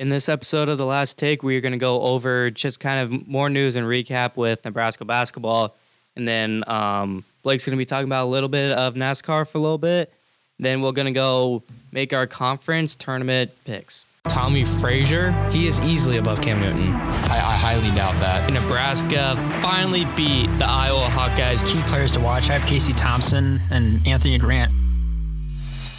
In this episode of The Last Take, we are going to go over just kind of more news and recap with Nebraska basketball. And then um, Blake's going to be talking about a little bit of NASCAR for a little bit. Then we're going to go make our conference tournament picks. Tommie Frazier, He is easily above Cam Newton. I, I highly doubt that. Nebraska finally beat the Iowa Hawkeyes. key players to watch. I have Casey Thompson and Anthony Grant.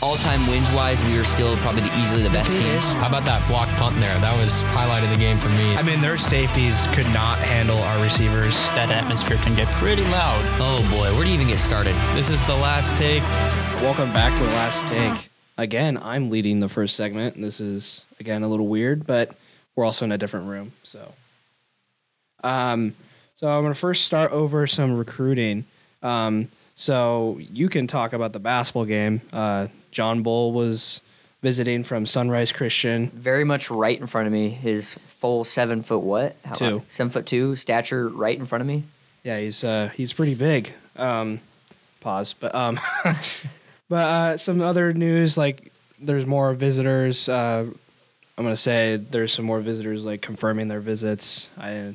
All-time wins wise, we are still probably the, easily the best team. How about that block punt there? That was highlight of the game for me. I mean, their safeties could not handle our receivers. That atmosphere can get pretty loud. Oh boy, where do you even get started? This is The Last Take. Welcome back to the last take. Again, I'm leading the first segment, and this is again a little weird, but we're also in a different room. So, um, so I'm gonna first start over some recruiting. Um, so you can talk about the basketball game. Uh, John Bull was visiting from Sunrise Christian. Very much right in front of me. His full seven foot what? How, Two. Seven foot two stature, right in front of me. Yeah, he's uh, he's pretty big. Um, pause, but um, but uh, some other news like there's more visitors. Uh, I'm gonna say there's some more visitors like confirming their visits. I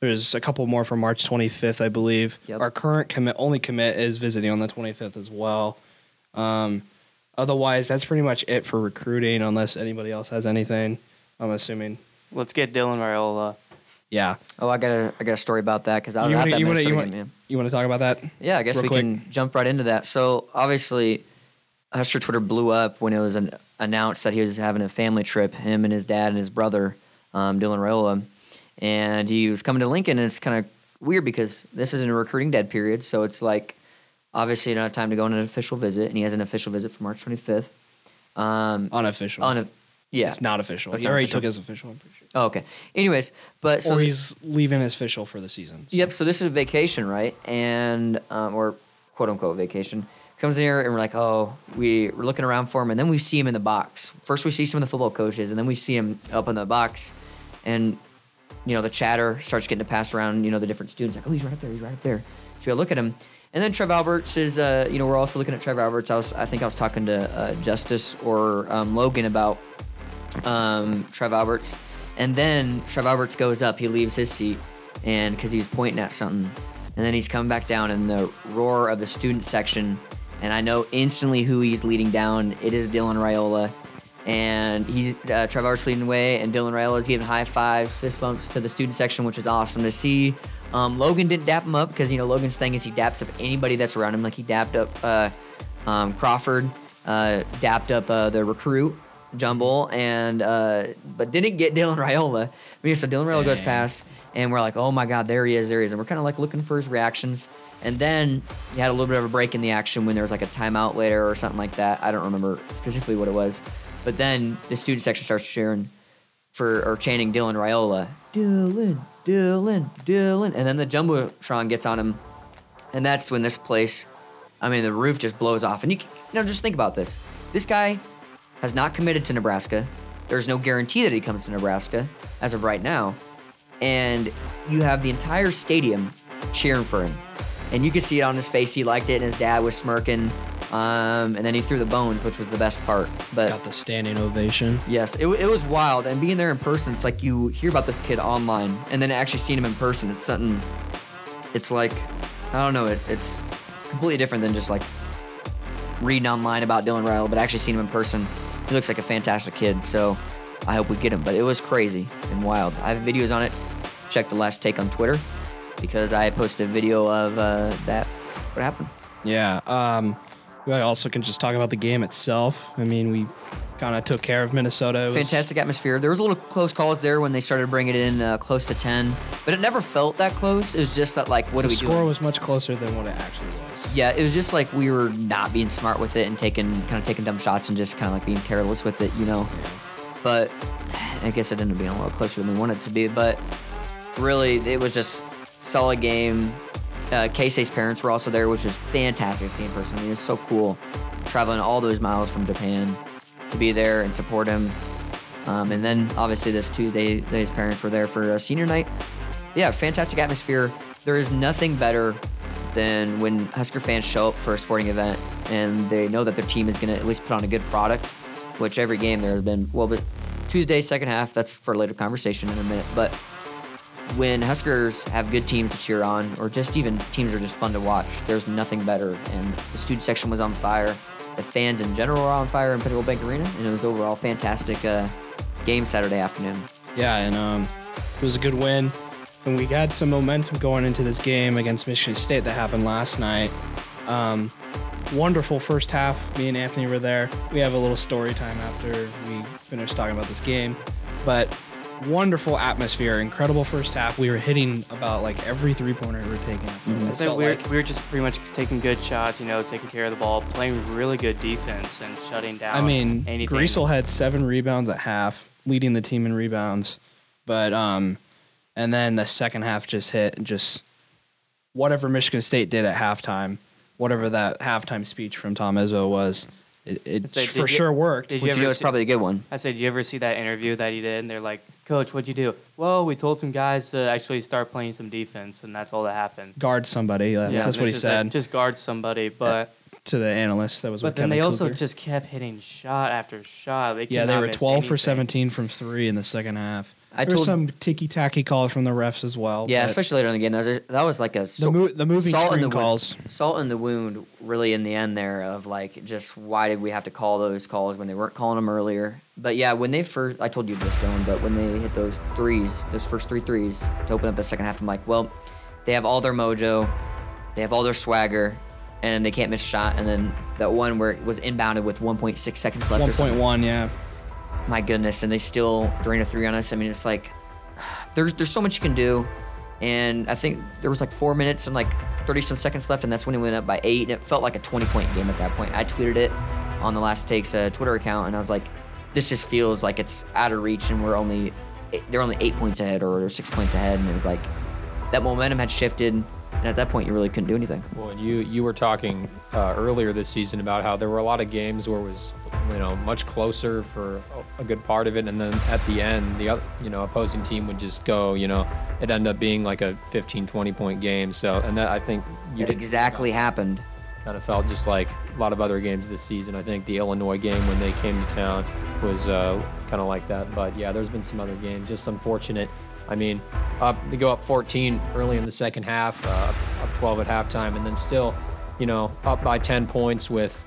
there's a couple more for March 25th, I believe. Yep. Our current commit only commit is visiting on the 25th as well. Um, otherwise, that's pretty much it for recruiting, unless anybody else has anything. I'm assuming. Let's get Dylan Raiola. Yeah. Oh, I got a I got a story about that because I You was wanna- at that you wanna- Minnesota you game, wanna- man. You want to talk about that? Yeah, I guess we quick. can jump right into that. So obviously, Husker Twitter blew up when it was an, announced that he was having a family trip. Him and his dad and his brother, um, Dylan Raiola, and he was coming to Lincoln. And it's kind of weird because this isn't a recruiting dead period, so it's like obviously you don't have time to go on an official visit, and he has an official visit for March 25th. Um, Unofficial. on a yeah. It's not official. It's he already took his official. I'm pretty sure. Oh, okay. Anyways, but so or he's leaving his official for the season. so- Yep. So this is a vacation, right? And um, or quote unquote vacation. Comes in here and we're like, oh, we, we're looking around for him, and then we see him in the box. First, we see some of the football coaches, and then we see him up in the box, and you know the chatter starts getting to pass around. You know the different students like, oh, he's right up there, he's right up there. So we look at him, and then Trev Alberts is, uh, you know, we're also looking at Trev Alberts. I was, I think I was talking to uh, Justice or um, Logan about um, Trev Alberts, and then Trev Alberts goes up. He leaves his seat, and because he's pointing at something, and then he's coming back down in the roar of the student section, and I know instantly who he's leading down. It is Dylan Raiola, and he's uh, Trev Alberts leading the way, and Dylan Raiola is giving high five, fist bumps to the student section, which is awesome to see. Um, Logan didn't dap him up because you know Logan's thing is he daps up anybody that's around him. Like he dapped up uh, um, Crawford, uh, dapped up uh, the recruit Jumble, and uh, but didn't get Dylan Raiola. So Dylan Raiola goes past, and we're like, oh my god, there he is, there he is, and we're kind of like looking for his reactions. And then he had a little bit of a break in the action when there was like a timeout later or something like that. I don't remember specifically what it was, but then the student section starts cheering for or chanting Dylan Raiola, Dylan, Dylan, Dylan, and then the jumbotron gets on him, and that's when this place, I mean, the roof just blows off. And you, you know, just think about this: this guy has not committed to Nebraska. There's no guarantee that he comes to Nebraska as of right now, and you have the entire stadium cheering for him, and you could see it on his face. He liked it, and his dad was smirking. Um, and then he threw the bones, which was the best part. But Got the standing ovation. Yes, it, it was wild. And being there in person, it's like you hear about this kid online and then actually seeing him in person. It's something, it's like, I don't know, it, it's completely different than just like reading online about Dylan Raiola, but actually seeing him in person. He looks like a fantastic kid. So I hope we get him. But it was crazy and wild. I have videos on it. Check the last take on Twitter because I posted a video of uh, that, what happened. Yeah. Um, we also can just talk about the game itself. I mean, we kind of took care of Minnesota. Was- fantastic atmosphere. There was a little close calls there when they started bringing it in uh, close to 10, but it never felt that close. It was just that like, what The do we score was much closer than what it actually was. Yeah, it was just like we were not being smart with it and taking kind of taking dumb shots and just kind of like being careless with it, you know. But I guess it ended up being a little closer than we wanted it to be. But really, it was just solid game. Uh, parents were also there, which was fantastic to see in person. I mean, it was so cool traveling all those miles from Japan to be there and support him. Um, and then obviously this Tuesday, his parents were there for a senior night. Yeah, fantastic atmosphere. There is nothing better than when Husker fans show up for a sporting event and they know that their team is going to at least put on a good product. Which every game there has been, well, but Tuesday, second half. That's for a later conversation in a minute. But when Huskers have good teams to cheer on, or just even teams that are just fun to watch, there's nothing better. And the student section was on fire. The fans in general were on fire in Pinnacle Bank Arena, and it was overall fantastic uh, game Saturday afternoon. Yeah, and um, it was a good win. And we had some momentum going into this game against Michigan State that happened last night. Um, wonderful first half. Me and Anthony were there. We have a little story time after we finished talking about this game. But wonderful atmosphere, incredible first half. We were hitting about like every three pointer we were taking. Mm-hmm. It So we were, like- we were just pretty much taking good shots, you know, taking care of the ball, playing really good defense, and shutting down. I mean, anything. Griesel had seven rebounds at half, leading the team in rebounds. But um, and then the second half just hit and just whatever Michigan State did at halftime, whatever that halftime speech from Tom Izzo was, it, it say, for you- sure worked. did you Which you ever know is see- probably a good one. I said, "Do you ever see that interview that he did?" And they're like, "Coach, what'd you do?" Well, we told some guys to actually start playing some defense, and that's all that happened. Guard somebody. uh, Yeah, that's what he just like, said just guard somebody, but to the analyst. That was but what then Kevin they also just kept hitting shot after shot. They yeah they were miss 12 for 17 from three in the second half. I there was some ticky tacky calls from the refs as well. Yeah, especially later in the game. That was, that was like a the, mo- the moving salt in the wound- calls. salt in the wound really in the end there of like just why did we have to call those calls when they weren't calling them earlier but yeah when they first i told you this Dylan, but when they hit those threes those first three threes to open up the second half i'm like well they have all their mojo they have all their swagger and they can't miss a shot and then that one where it was inbounded with 1.6 seconds left or something 1.1, yeah. My goodness, and they still drain a three on us. I mean, it's like there's there's so much you can do, and I think there was like four minutes and like thirty some seconds left, and that's when it went up by eight, and it felt like a twenty point game at that point. I tweeted it on the last takes uh, Twitter account, and I was like, this just feels like it's out of reach, and we're only they're only eight points ahead or six points ahead, and it was like that momentum had shifted, and at that point you really couldn't do anything. Well, and you you were talking uh, earlier this season about how there were a lot of games where it was you know much closer for a- good part of it, and then at the end, the other you know opposing team would just go. You know, it ended up being like a 15, 20 point game. So, and that I think you exactly happened. kind of felt just like a lot of other games this season. I think the Illinois game when they came to town was uh, kind of like that. But yeah, there's been some other games. Just unfortunate. I mean, up they go up 14 early in the second half, uh, up 12 at halftime, and then still, you know, up by 10 points with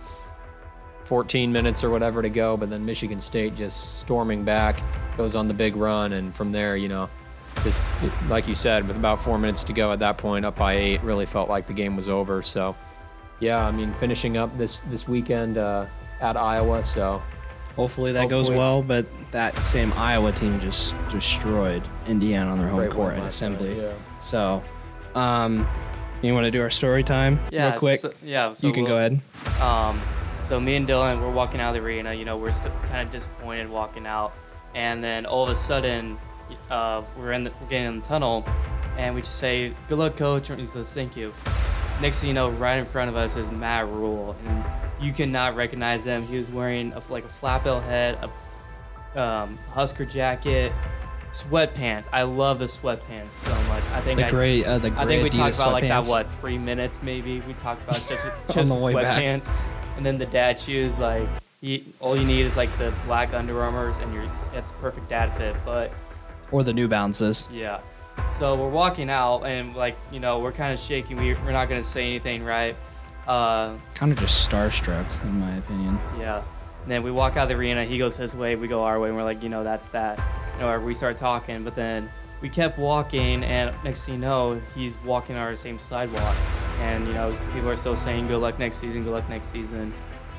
14 minutes or whatever to go. But then Michigan State just storming back, goes on the big run, and from there, you know, just like you said, with about four minutes to go at that point, up by eight, really felt like the game was over. So, yeah, I mean, finishing up this this weekend uh, at Iowa. So, Hopefully that goes well, but that same Iowa team just destroyed Indiana on their home great court win at last night, Assembly. yeah. So, um, you want to do our story time Yeah, real quick? so- yeah, so you can we'll- go ahead. Um, so me and Dylan, we're walking out of the arena. You know, we're st- kind of disappointed walking out, and then all of a sudden, uh, we're in the, we're getting in the tunnel, and we just say, "Good luck, coach." And he says, "Thank you." Next thing you know, right in front of us is Matt Rhule, and you cannot recognize him. He was wearing a, like a flat bill head, a um, Husker jacket, sweatpants. I love the sweatpants so much. I think The I, gray, uh, the I think we Adidas talked about like that what three minutes maybe. We talked about just just the sweatpants, and then the dad shoes. Like he, all you need is like the black Under Armours, and you're it's a perfect dad fit. But Or the New Balances. yeah, so we're walking out, and like you know we're kind of shaking. We we're not gonna say anything, right? Uh, Kind of just starstruck, in my opinion. yeah. And then we walk out of the arena. He goes his way. We go our way. And we're like, you know, that's that. You know, we start talking. But then we kept walking, and next thing you know, he's walking on our same sidewalk. And you know, people are still saying, "Good luck next season. Good luck next season."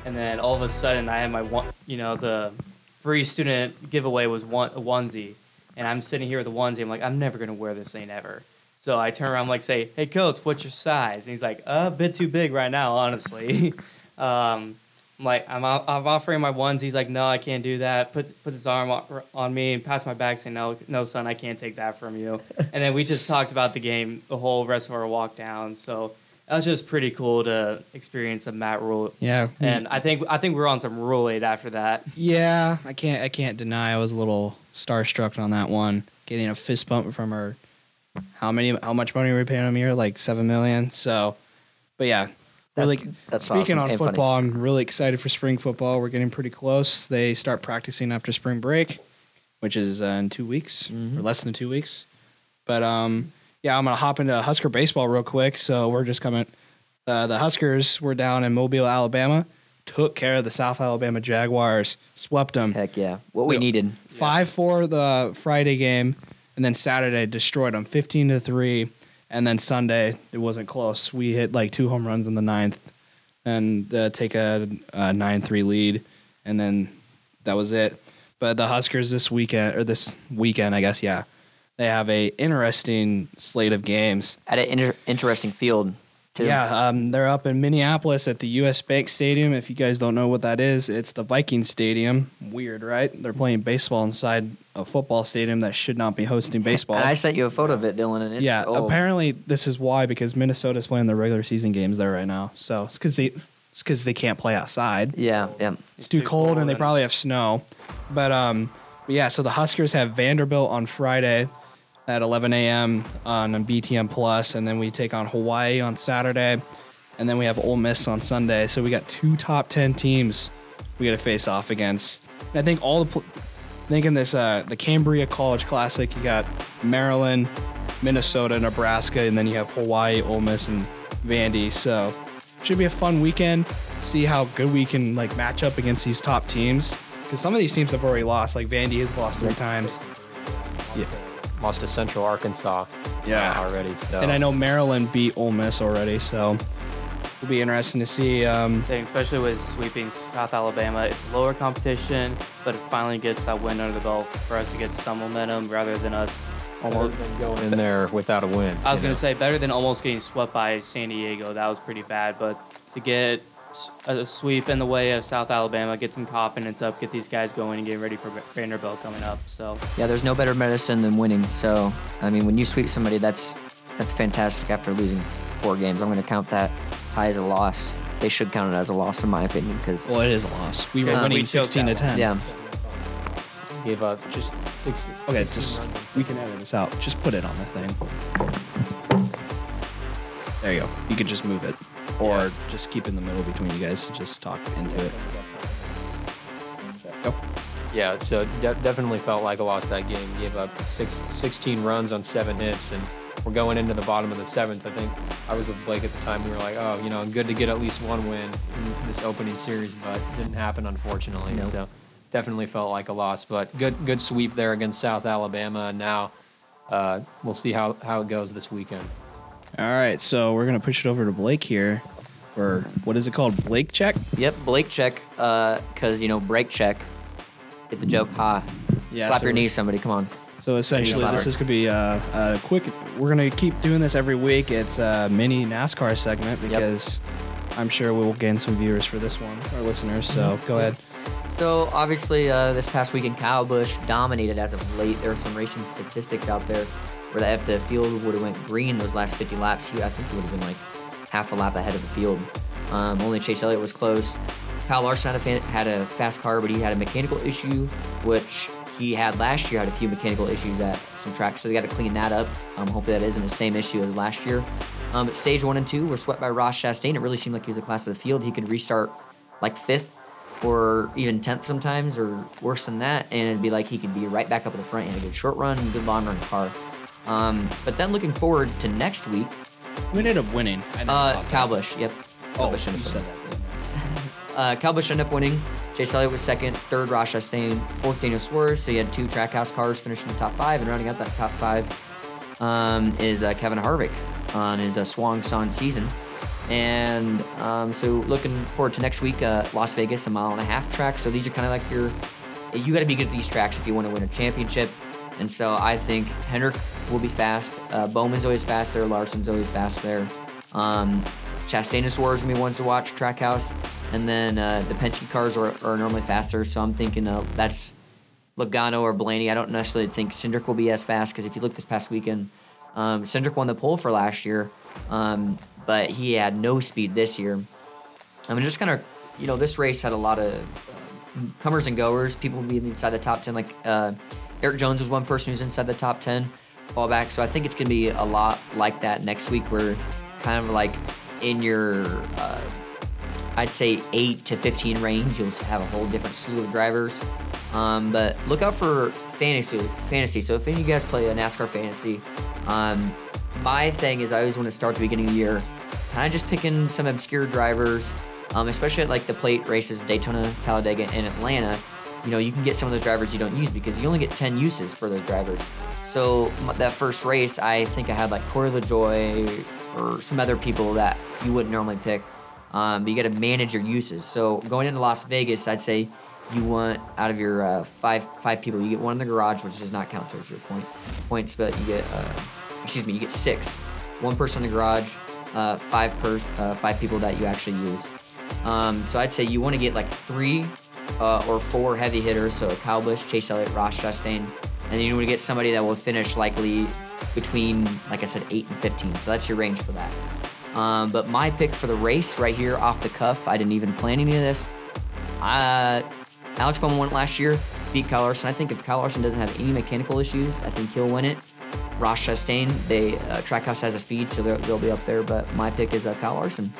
And then all of a sudden, I had my one. You know, the free student giveaway was one a onesie, and I'm sitting here with a onesie. I'm like, I'm never gonna wear this thing ever. So I turn around, like, say, "Hey, coach, what's your size?" And he's like, "Uh, a bit too big right now, honestly." um, I'm like, I'm, I'm offering my ones. He's like, no, I can't do that. Put put his arm on me and pass my back, saying, no, no, son, I can't take that from you. and then we just talked about the game the whole rest of our walk down. So that was just pretty cool to experience the Matt Rhule. Yeah. And I think I think we are on some Rhule Aid after that. Yeah, I can't I can't deny I was a little starstruck on that one. Getting a fist bump from her. How many? How much money are we paying him here? Like seven million. So, but yeah, That's- really. that's speaking awesome on and funny. football, I'm really excited for spring football. We're getting pretty close. They start practicing after spring break. which is uh, in two weeks or less than two weeks. But um, yeah, I'm gonna hop into Husker baseball real quick. So we're just coming. Uh, the Huskers were down in Mobile, Alabama, took care of the South Alabama Jaguars, swept them. Heck yeah. What we Yeah. needed. Five for the Friday game, and then Saturday destroyed them, fifteen to three. And then Sunday it wasn't close. We hit like two home runs in the ninth, and uh, take a, a nine three lead, and then that was it. But the Huskers this weekend or this weekend, I guess, yeah, they have a interesting slate of games. At an inter- interesting field, too. Yeah, um, they're up in Minneapolis at the U.S. Bank Stadium. If you guys don't know what that is, it's the Viking Stadium. Weird, right? They're playing baseball inside a football stadium that should not be hosting baseball. And I sent you a photo of it, Dylan, and it's yeah, oh, apparently this is why because Minnesota's playing their regular season games there right now. So it's because they it's because they can't play outside. Yeah, yeah. It's too, too cold, cold and they probably have snow. But um, but yeah. So the Huskers have Vanderbilt on Friday at 11 a.m. on BTN Plus, and then we take on Hawaii on Saturday, and then we have Ole Miss on Sunday. So we got two top 10 teams we got to face off against. And I think all the pl- I think in this uh, the Cambria College Classic, you got Maryland, Minnesota, Nebraska, and then you have Hawaii, Ole Miss, and Vandy. So should be a fun weekend. See how good we can like match up against these top teams. Because some of these teams have already lost. Like Vandy has lost three times, Lost to Central Arkansas. Yeah. Already. So. and I know Maryland beat Ole Miss already. So it'll be interesting to see. Um, thing, especially with sweeping South Alabama. It's lower competition, but it finally gets that win under the belt for us to get some momentum rather than us almost. almost been going in there without a win. I was gonna know? say better than almost getting swept by San Diego. That was pretty bad, but to get s- a sweep in the way of South Alabama, get some confidence up, get these guys going, and get ready for Vanderbilt coming up. So Yeah, there's no better medicine than winning. So, I mean, when you sweep somebody, that's that's fantastic after losing four games. I'm going to count that tie as a loss. They should count it as a loss, in my opinion, because well, it is a loss. We were Yeah, winning 16 to 10. yeah, Gave up just 60. Okay, just we can edit this out. Just put it on the thing. There you go. You can just move it, or just keep in the middle between you guys. and Just talk into it. Go. Yeah, so de- definitely felt like I lost that game. Gave up six, 16 runs on seven hits, and we're going into the bottom of the seventh. I think I was with Blake at the time. We were like, oh, you know, good to get at least one win in this opening series, but didn't happen unfortunately. Nope. So definitely felt like a loss, but good good sweep there against South Alabama. And now uh, we'll see how, how it goes this weekend. All right, so we're gonna push it over to Blake here for what is it called? Blake check. yep. Blake check, Uh, because you know break check. Get the joke, ha. Yeah, Slap so your knee, somebody. Come on. So essentially, this is gonna be a, a quick. We're gonna keep doing this every week. It's a mini NASCAR segment because I'm sure we will gain some viewers for this one, our listeners. So go ahead. So obviously, uh, this past weekend, Kyle Busch dominated as of late. There are some racing statistics out there where if the field would have went green those last 50 laps, he, I think he would have been like half a lap ahead of the field. Um, only Chase Elliott was close. Kyle Larson had a, fan, had a fast car, but he had a mechanical issue, which he had last year. Had a few mechanical issues at some tracks, so they got to clean that up. Um, hopefully, that isn't the same issue as last year. Um, but stage one and two were swept by Ross Chastain. It really seemed like he was a class of the field. He could restart like fifth or even 10th sometimes, or worse than that, and it'd be like he could be right back up at the front. He had a good short run, good long run car. Um, but then looking forward to next week, We ended up winning. Uh, thought Kyle that. Busch. Yep. Oh, Busch you up said winning. that. Uh, Kyle ended up winning. Chase Elliott was second, third Ross Chastain, fourth Daniel Suarez. So you had two trackhouse cars finishing the top five, and rounding out that top five um, is uh, Kevin Harvick on his uh, Swan Song season. And um, so looking forward to next week, uh, Las Vegas, a mile and a half track. So these are kind of like your, you got to be good at these tracks if you want to win a championship. And so I think Hendrick will be fast. Uh, Bowman's always fast there. Larson's always fast there. Um, Chastain and Suarez gonna be ones to watch Trackhouse, and then uh, the Penske cars are, are normally faster. So I'm thinking uh, that's Logano or Blaney. I don't necessarily think Cindric will be as fast because if you look this past weekend, um, Cindric won the pole for last year, um, but he had no speed this year. I mean, just kind of, you know, this race had a lot of uh, comers and goers. People being inside the top 10. Like uh, Erik Jones was one person who's inside the top 10 fallback. So I think it's going to be a lot like that next week where kind of like in your uh, I'd say eight to fifteen range. You'll have a whole different slew of drivers. Um, but look out for fantasy. Fantasy. So if any of you guys play a NASCAR fantasy, um, my thing is I always want to start the beginning of the year, kind of just picking some obscure drivers, um, especially at like the plate races, Daytona, Talladega, and Atlanta. You know, you can get some of those drivers you don't use because you only get 10 uses for those drivers. So that first race, I think I had like Corey LaJoie or some other people that you wouldn't normally pick. Um, but you got to manage your uses. So going into Las Vegas, I'd say you want out of your uh, five five people, you get one in the garage, which does not count towards your point points, but you get uh, excuse me, you get six. One person in the garage, uh, five per uh, five people that you actually use. Um, so I'd say you want to get like three uh, or four heavy hitters. So Kyle Busch, Chase Elliott, Ross Chastain, and then you want to get somebody that will finish likely between, like I said, eight and fifteen. So that's your range for that. Um, but my pick for the race right here off the cuff, I didn't even plan any of this. Uh, Alex Bowman won it last year, beat Kyle Larson. I think if Kyle Larson doesn't have any mechanical issues, I think he'll win it. Ross Chastain, they uh, Trackhouse has a speed, so they'll, they'll be up there. But my pick is uh, Kyle Larson.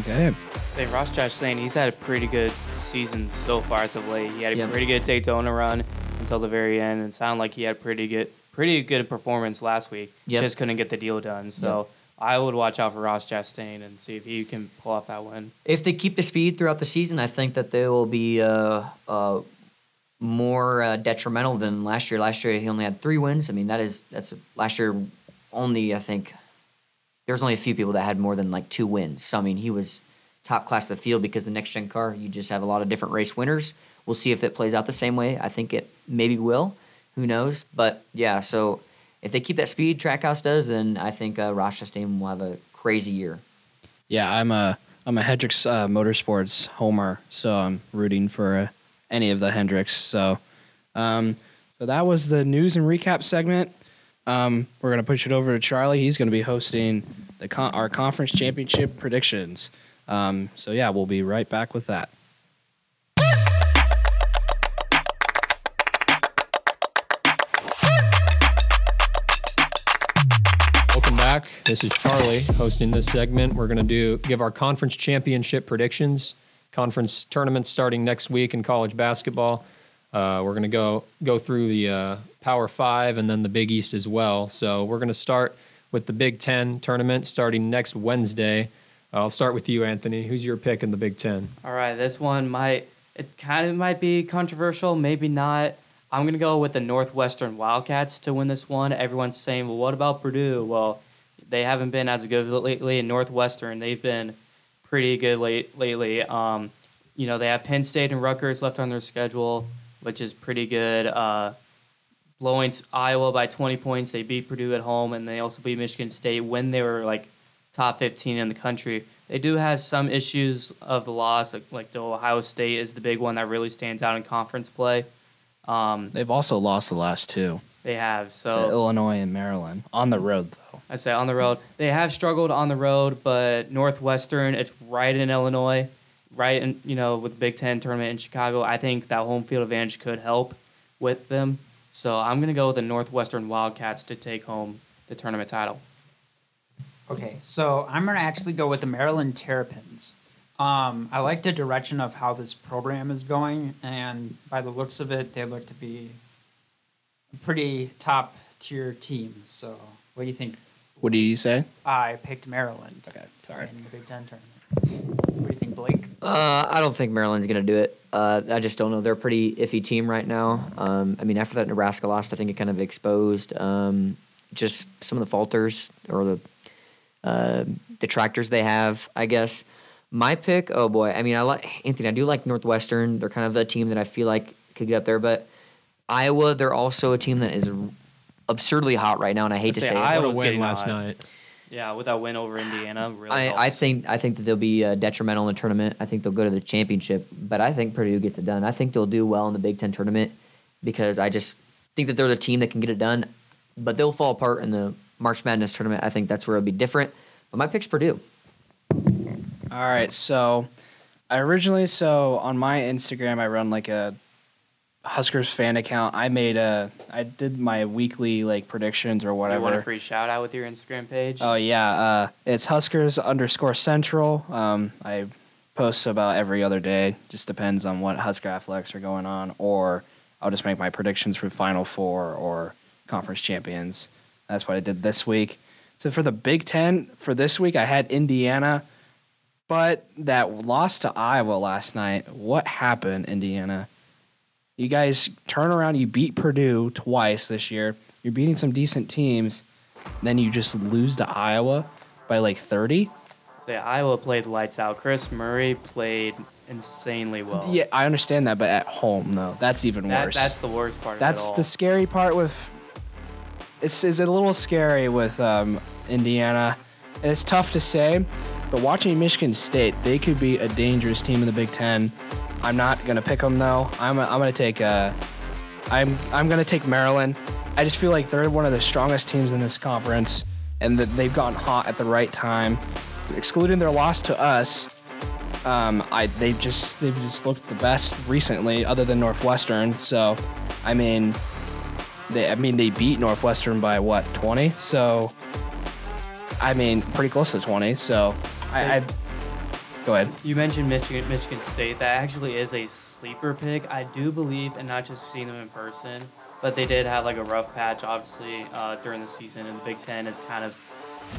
Okay. Hey, Ross Chastain he's had a pretty good season so far as of late. He had a Yep. pretty good Daytona run until the very end, and it sounded like he had pretty good, pretty good performance last week. Yep. Just couldn't get the deal done. So I would watch out for Ross Chastain and see if he can pull off that win. If they keep the speed throughout the season, I think that they will be uh, uh, more uh, detrimental than last year. Last year he only had three wins. I mean that is that's last year only I think there's only a few people that had more than like two wins. So I mean he was top class of the field because the next gen car you just have a lot of different race winners. We'll see if it plays out the same way. I think it maybe will. Who knows? But yeah, so if they keep that speed Trackhouse does, then I think uh, Chastain will have a crazy year. Yeah, I'm a I'm a Hendricks uh, Motorsports homer, so I'm rooting for uh, any of the Hendricks. So, um, so that was the news and recap segment. Um, we're gonna push it over to Charlie. He's gonna be hosting the con- our conference championship predictions. Um, so yeah, we'll be right back with that. Welcome back. This is Charlie hosting this segment. We're going to do give our conference championship predictions. Conference tournaments starting next week in college basketball. Uh, we're going to go go through the uh, Power Five and then the Big East as well. So we're going to start with the Big Ten tournament starting next Wednesday. I'll start with you, Anthony. Who's your pick in the Big Ten? All right, this one might it kind of might be controversial, maybe not. I'm gonna go with the Northwestern Wildcats to win this one. Everyone's saying, well, what about Purdue? Well, they haven't been as good lately. In Northwestern, they've been pretty good late lately. Um, you know, they have Penn State and Rutgers left on their schedule, which is pretty good. Uh, blowing Iowa by 20 points, they beat Purdue at home, and they also beat Michigan State when they were like top 15 in the country. They do have some issues of the loss, like, the Ohio State is the big one that really stands out in conference play. Um, They've also lost the last two they have to so Illinois and Maryland on the road though. I say on the road. They have struggled on the road, but Northwestern, it's right in Illinois, right in you know with the Big Ten tournament in Chicago. I think that home field advantage could help with them. So I'm gonna go with the Northwestern Wildcats to take home the tournament title. Okay, so I'm gonna actually go with the Maryland Terrapins. Um, I like the direction of how this program is going, and by the looks of it, they look to be a pretty top tier team. So, what do you think? What did you say? I picked Maryland. Okay, sorry. In the Big Ten tournament. What do you think, Blake? Uh, I don't think Maryland's going to do it. Uh, I just don't know. They're a pretty iffy team right now. Um, I mean, after that Nebraska loss, I think it kind of exposed um, just some of the falters or the uh, detractors they have, I guess. My pick, oh boy. I mean, I like Anthony. I do like Northwestern. They're kind of a team that I feel like could get up there, but Iowa, they're also a team that is absurdly hot right now, and I hate I'd to say say it. Iowa- What win last hot. night. Yeah, with that win over Indiana, really. I, I think I think that they'll be uh, detrimental in the tournament. I think they'll go to the championship, but I think Purdue gets it done. I think they'll do well in the Big Ten tournament because I just think that they're the team that can get it done. But they'll fall apart in the March Madness tournament. I think that's where it'll be different. But my pick's Purdue. All right, so I originally so on my Instagram I run like a Huskers fan account. I made a I did my weekly like predictions or whatever. You want a free shout out with your Instagram page? Oh yeah, uh, it's Huskers underscore Central. Um, I post about every other day. Just depends on what Husker athletics are going on, or I'll just make my predictions for Final Four or conference champions. That's what I did this week. So for the Big Ten for this week, I had Indiana, but that loss to Iowa last night. What happened, Indiana? You guys turn around. You beat Purdue twice this year. You're beating some decent teams. Then you just lose to Iowa by like 30. Say Iowa played lights out. Kris Murray played insanely well. Yeah, I understand that, but at home though, that's even That, worse. that's the worst part. That's of it the scary part with. It's is a little scary with um, Indiana, and it's tough to say. But watching Michigan State, they could be a dangerous team in the Big Ten. I'm not gonna pick them though. I'm I'm gonna take uh, I'm I'm gonna take Maryland. I just feel like they're one of the strongest teams in this conference, and that they've gotten hot at the right time. Excluding their loss to us, um, I they've just they've just looked the best recently, other than Northwestern. So, I mean, they I mean they beat Northwestern by what 20? So, I mean pretty close to 20. So, I, I go ahead. You mentioned Michigan, Michigan State. That actually is a sleeper pick. I do believe, and not just seeing them in person, but they did have like a rough patch, obviously, uh, during the season. And the Big Ten is kind of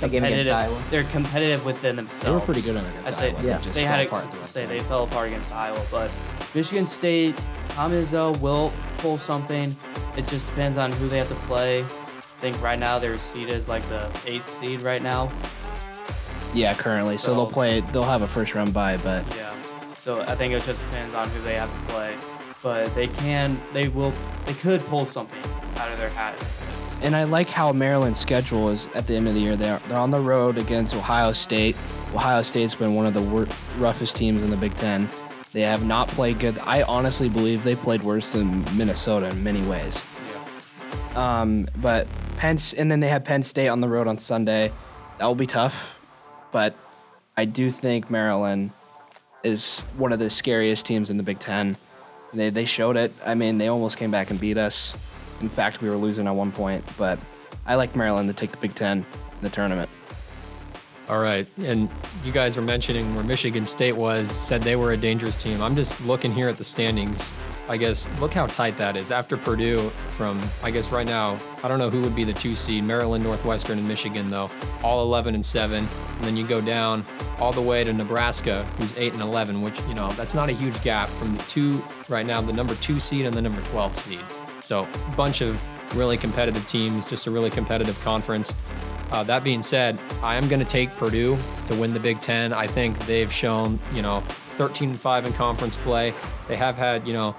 That game against competitive. Iowa. They're competitive within themselves. They were pretty good on against I say, Iowa. They Yeah, just they fell had apart the to rest say they fell apart against Iowa, but Michigan State, Tom Izzo will pull something. It just depends on who they have to play. I think right now they're seeded as like the eighth seed right now. Yeah, currently. So, So- they'll play. They'll have a first round bye, but Yeah. So I think it just depends on who they have to play. But they can, they will, they could pull something out of their hat. And I like how Maryland's schedule is at the end of the year. They're, they're on the road against Ohio State. Ohio State's been one of the wor- roughest teams in the Big Ten. They have not played good. I honestly believe they played worse than Minnesota in many ways. Yeah. Um, but Penn, and then they have Penn State on the road on Sunday. That will be tough, but I do think Maryland is one of the scariest teams in the Big Ten. They they showed it. I mean, they almost came back and beat us. In fact, we were losing at one point, but I like Maryland to take the Big Ten in the tournament. All right, and you guys were mentioning where Michigan State was, said they were a dangerous team. I'm just looking here at the standings. I guess look how tight that is. After Purdue, from I guess right now, I don't know who would be the two seed. Maryland, Northwestern, and Michigan though, all 11 and seven. And then you go down all the way to Nebraska, who's eight and 11, which you know that's not a huge gap from the two right now, the number two seed and the number 12 seed. So a bunch of really competitive teams, just a really competitive conference. Uh, that being said, I am going to take Purdue to win the Big Ten. I think they've shown, you know, 13 and 5 in conference play. They have had, you know,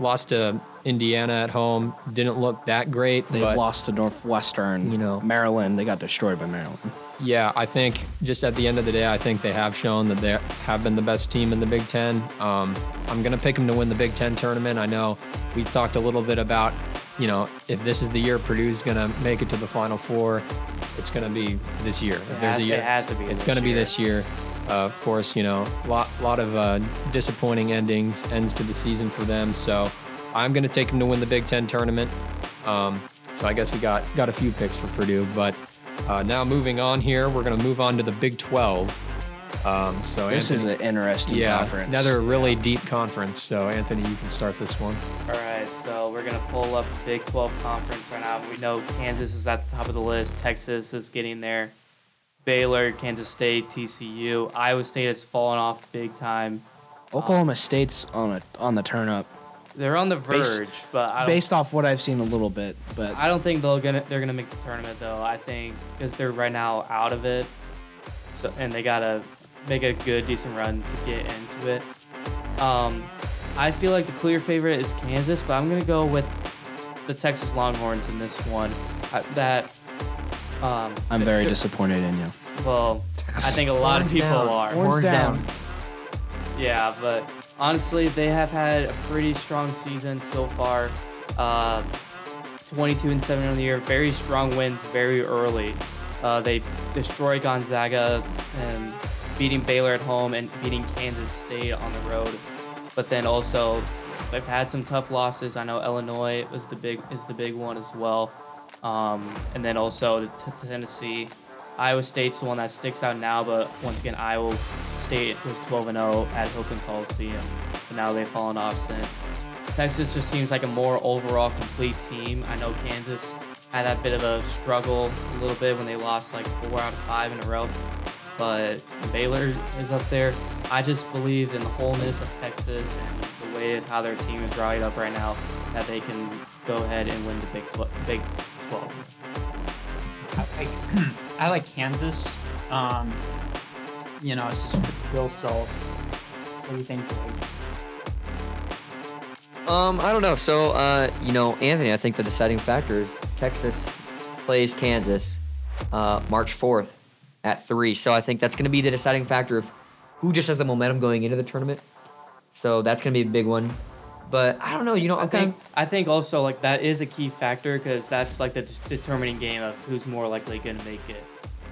lost to Indiana at home. Didn't look that great. They've but lost to Northwestern. You know. Maryland. They got destroyed by Maryland. yeah, I think just at the end of the day, I think they have shown that they have been the best team in the Big Ten. Um, I'm going to pick them to win the Big Ten tournament. I know we talked a little bit about, you know, if this is the year Purdue's going to make it to the Final Four, it's going to be this year. If there's has- a year, it has to be It's this going to be this year. Uh, of course, you know, a lot lot of uh, disappointing endings, ends to the season for them. So I'm going to take them to win the Big Ten tournament. Um, so I guess we got got a few picks for Purdue, but uh, now moving on here, we're going to move on to the Big 12. Um, so This Anthony, is an interesting yeah, conference. another really deep conference. So Anthony, you can start this one. All right, so we're gonna pull up the Big 12 conference right now. We know Kansas is at the top of the list. Texas is getting there. Baylor, Kansas State, TCU, Iowa State has fallen off big time. Oklahoma State's on a on the turn up. They're on the Based- verge, but I don't, Based off what I've seen a little bit, but I don't think they'll gonna they're gonna make the tournament though. I think because they're right now out of it, so and they gotta make a good decent run to get into it. Um, I feel like the clear favorite is Kansas, but I'm gonna go with the Texas Longhorns in this one. I, that um, I'm very th- disappointed in you. Well, I think a lot of people down. are. Horns down. Yeah, but honestly, they have had a pretty strong season so far. Uh, 22 and 7 on the year, very strong wins very early. Uh, they destroyed Gonzaga and beating Baylor at home and beating Kansas State on the road. But then also, they've had some tough losses. I know Illinois was the big is the big one as well. Um, and then also to Tennessee, Iowa State's the one that sticks out now, but once again, Iowa State was 12 and 0 at Hilton Coliseum, but now they've fallen off since. Texas just seems like a more overall complete team. I know Kansas had that bit of a struggle a little bit when they lost like four out of five in a row, but Baylor is up there. I just believe in the wholeness of Texas and the way how their team is rallied up right now that they can go ahead and win the Big 12. Big 12. I like, I like Kansas. Um, you know, it's just it's Bill Self. What do you think? Um, I don't know. So, uh, you know, Anthony, I think the deciding factor is Texas plays Kansas uh, March 4th at 3. So I think that's going to be the deciding factor of who just has the momentum going into the tournament. So that's going to be a big one. But I don't know. You know, I I'm kind think I think also like that is a key factor because that's like the d- determining game of who's more likely going to make it.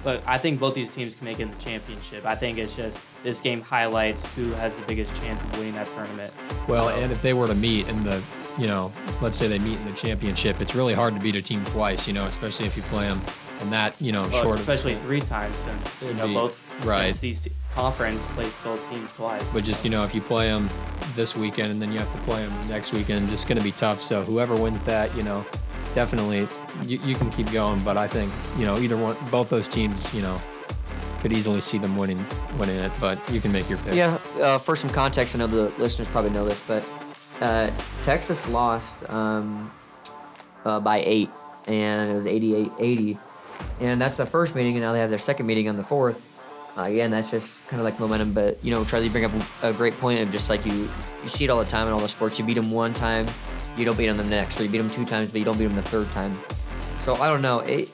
But I think both these teams can make it in the championship. I think it's just this game highlights who has the biggest chance of winning that tournament. Well, So- and if they were to meet in the, you know, let's say they meet in the championship, it's really hard to beat a team twice, you know, especially if you play them in that, you know, Well, short especially of. three times since you know be- both right. since these t- conference plays both teams twice. But just you know, if you play them this weekend and then you have to play them next weekend, it's going to be tough. So whoever wins that, you know, definitely you, you can keep going. But I think you know either one, both those teams, you know, could easily see them winning winning it. But you can make your pick. Yeah, uh, for some context, I know the listeners probably know this, but uh, Texas lost um, uh, by eight, and it was 88 80. And that's the first meeting, and now they have their second meeting on the fourth. Uh, again, that's just kind of like momentum, but you know, Charlie, you bring up a great point of just like you, you see it all the time in all the sports. You beat them one time, you don't beat them the next, or you beat them two times, but you don't beat them the third time. So I don't know. It,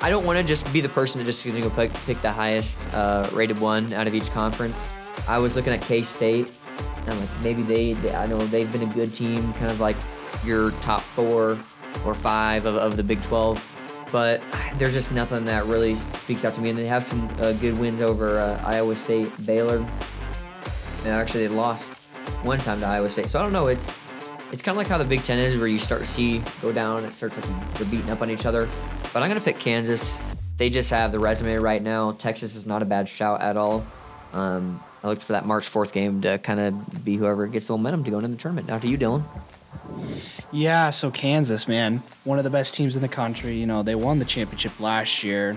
I don't want to just be the person that just is going to pick, pick the highest uh, rated one out of each conference. I was looking at K State, and I'm like, maybe they, they, I know they've been a good team, kind of like your top four or five of, of the Big 12. But there's just nothing that really speaks out to me. And they have some uh, good wins over uh, Iowa State, Baylor. And actually, they lost one time to Iowa State. So I don't know. It's it's kind of like how the Big Ten is, where you start to see go down. It starts like they're beating up on each other. But I'm gonna pick Kansas. They just have the resume right now. Texas is not a bad shout at all. Um, I looked for that March 4th game to kind of be whoever gets the momentum to go into the tournament. Now to you, Dylan. Yeah, so Kansas, man, one of the best teams in the country. You know, they won the championship last year,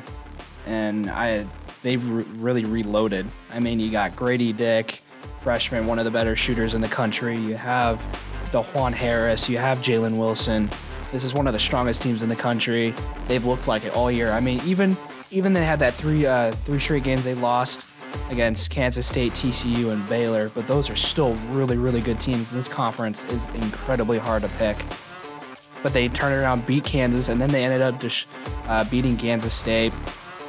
and I they've re- really reloaded. I mean, you got Grady Dick, freshman, one of the better shooters in the country. You have Dajuan Harris. You have Jalen Wilson. This is one of the strongest teams in the country. They've looked like it all year. I mean, even even they had that three uh, three straight games they lost against Kansas State, TCU, and Baylor, but those are still really, really good teams. This conference is incredibly hard to pick. But they turned around, beat Kansas, and then they ended up just uh, beating Kansas State.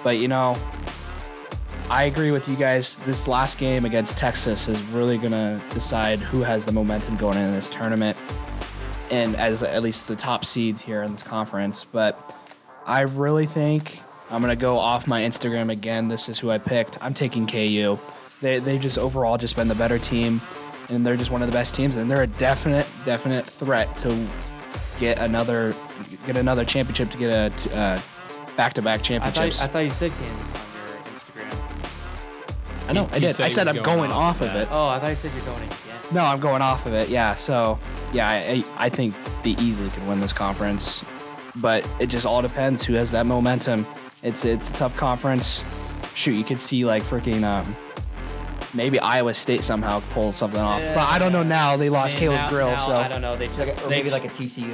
But you know, I agree with you guys. This last game against Texas is really gonna decide who has the momentum going into this tournament, and as at least the top seeds here in this conference. But I really think I'm gonna go off my Instagram again. This is who I picked. I'm taking KU. They they just overall just been the better team, and they're just one of the best teams, and they're a definite definite threat to get another get another championship to get a uh, back-to-back I championships. thought, I thought you said Kansas on your Instagram. I know He- I did. I said I'm going going off off of of it. Oh, I thought you said you're going again. No, I'm going off of it. Yeah. So yeah, I, I I think they easily could win this conference, but it just all depends who has that momentum. It's it's a tough conference. Shoot, you could see like freaking um, maybe Iowa State somehow pull something off, but I don't know now. They lost Man, Caleb now- Grill, now, so I don't know. They just Like a, or they maybe j- like a TCU.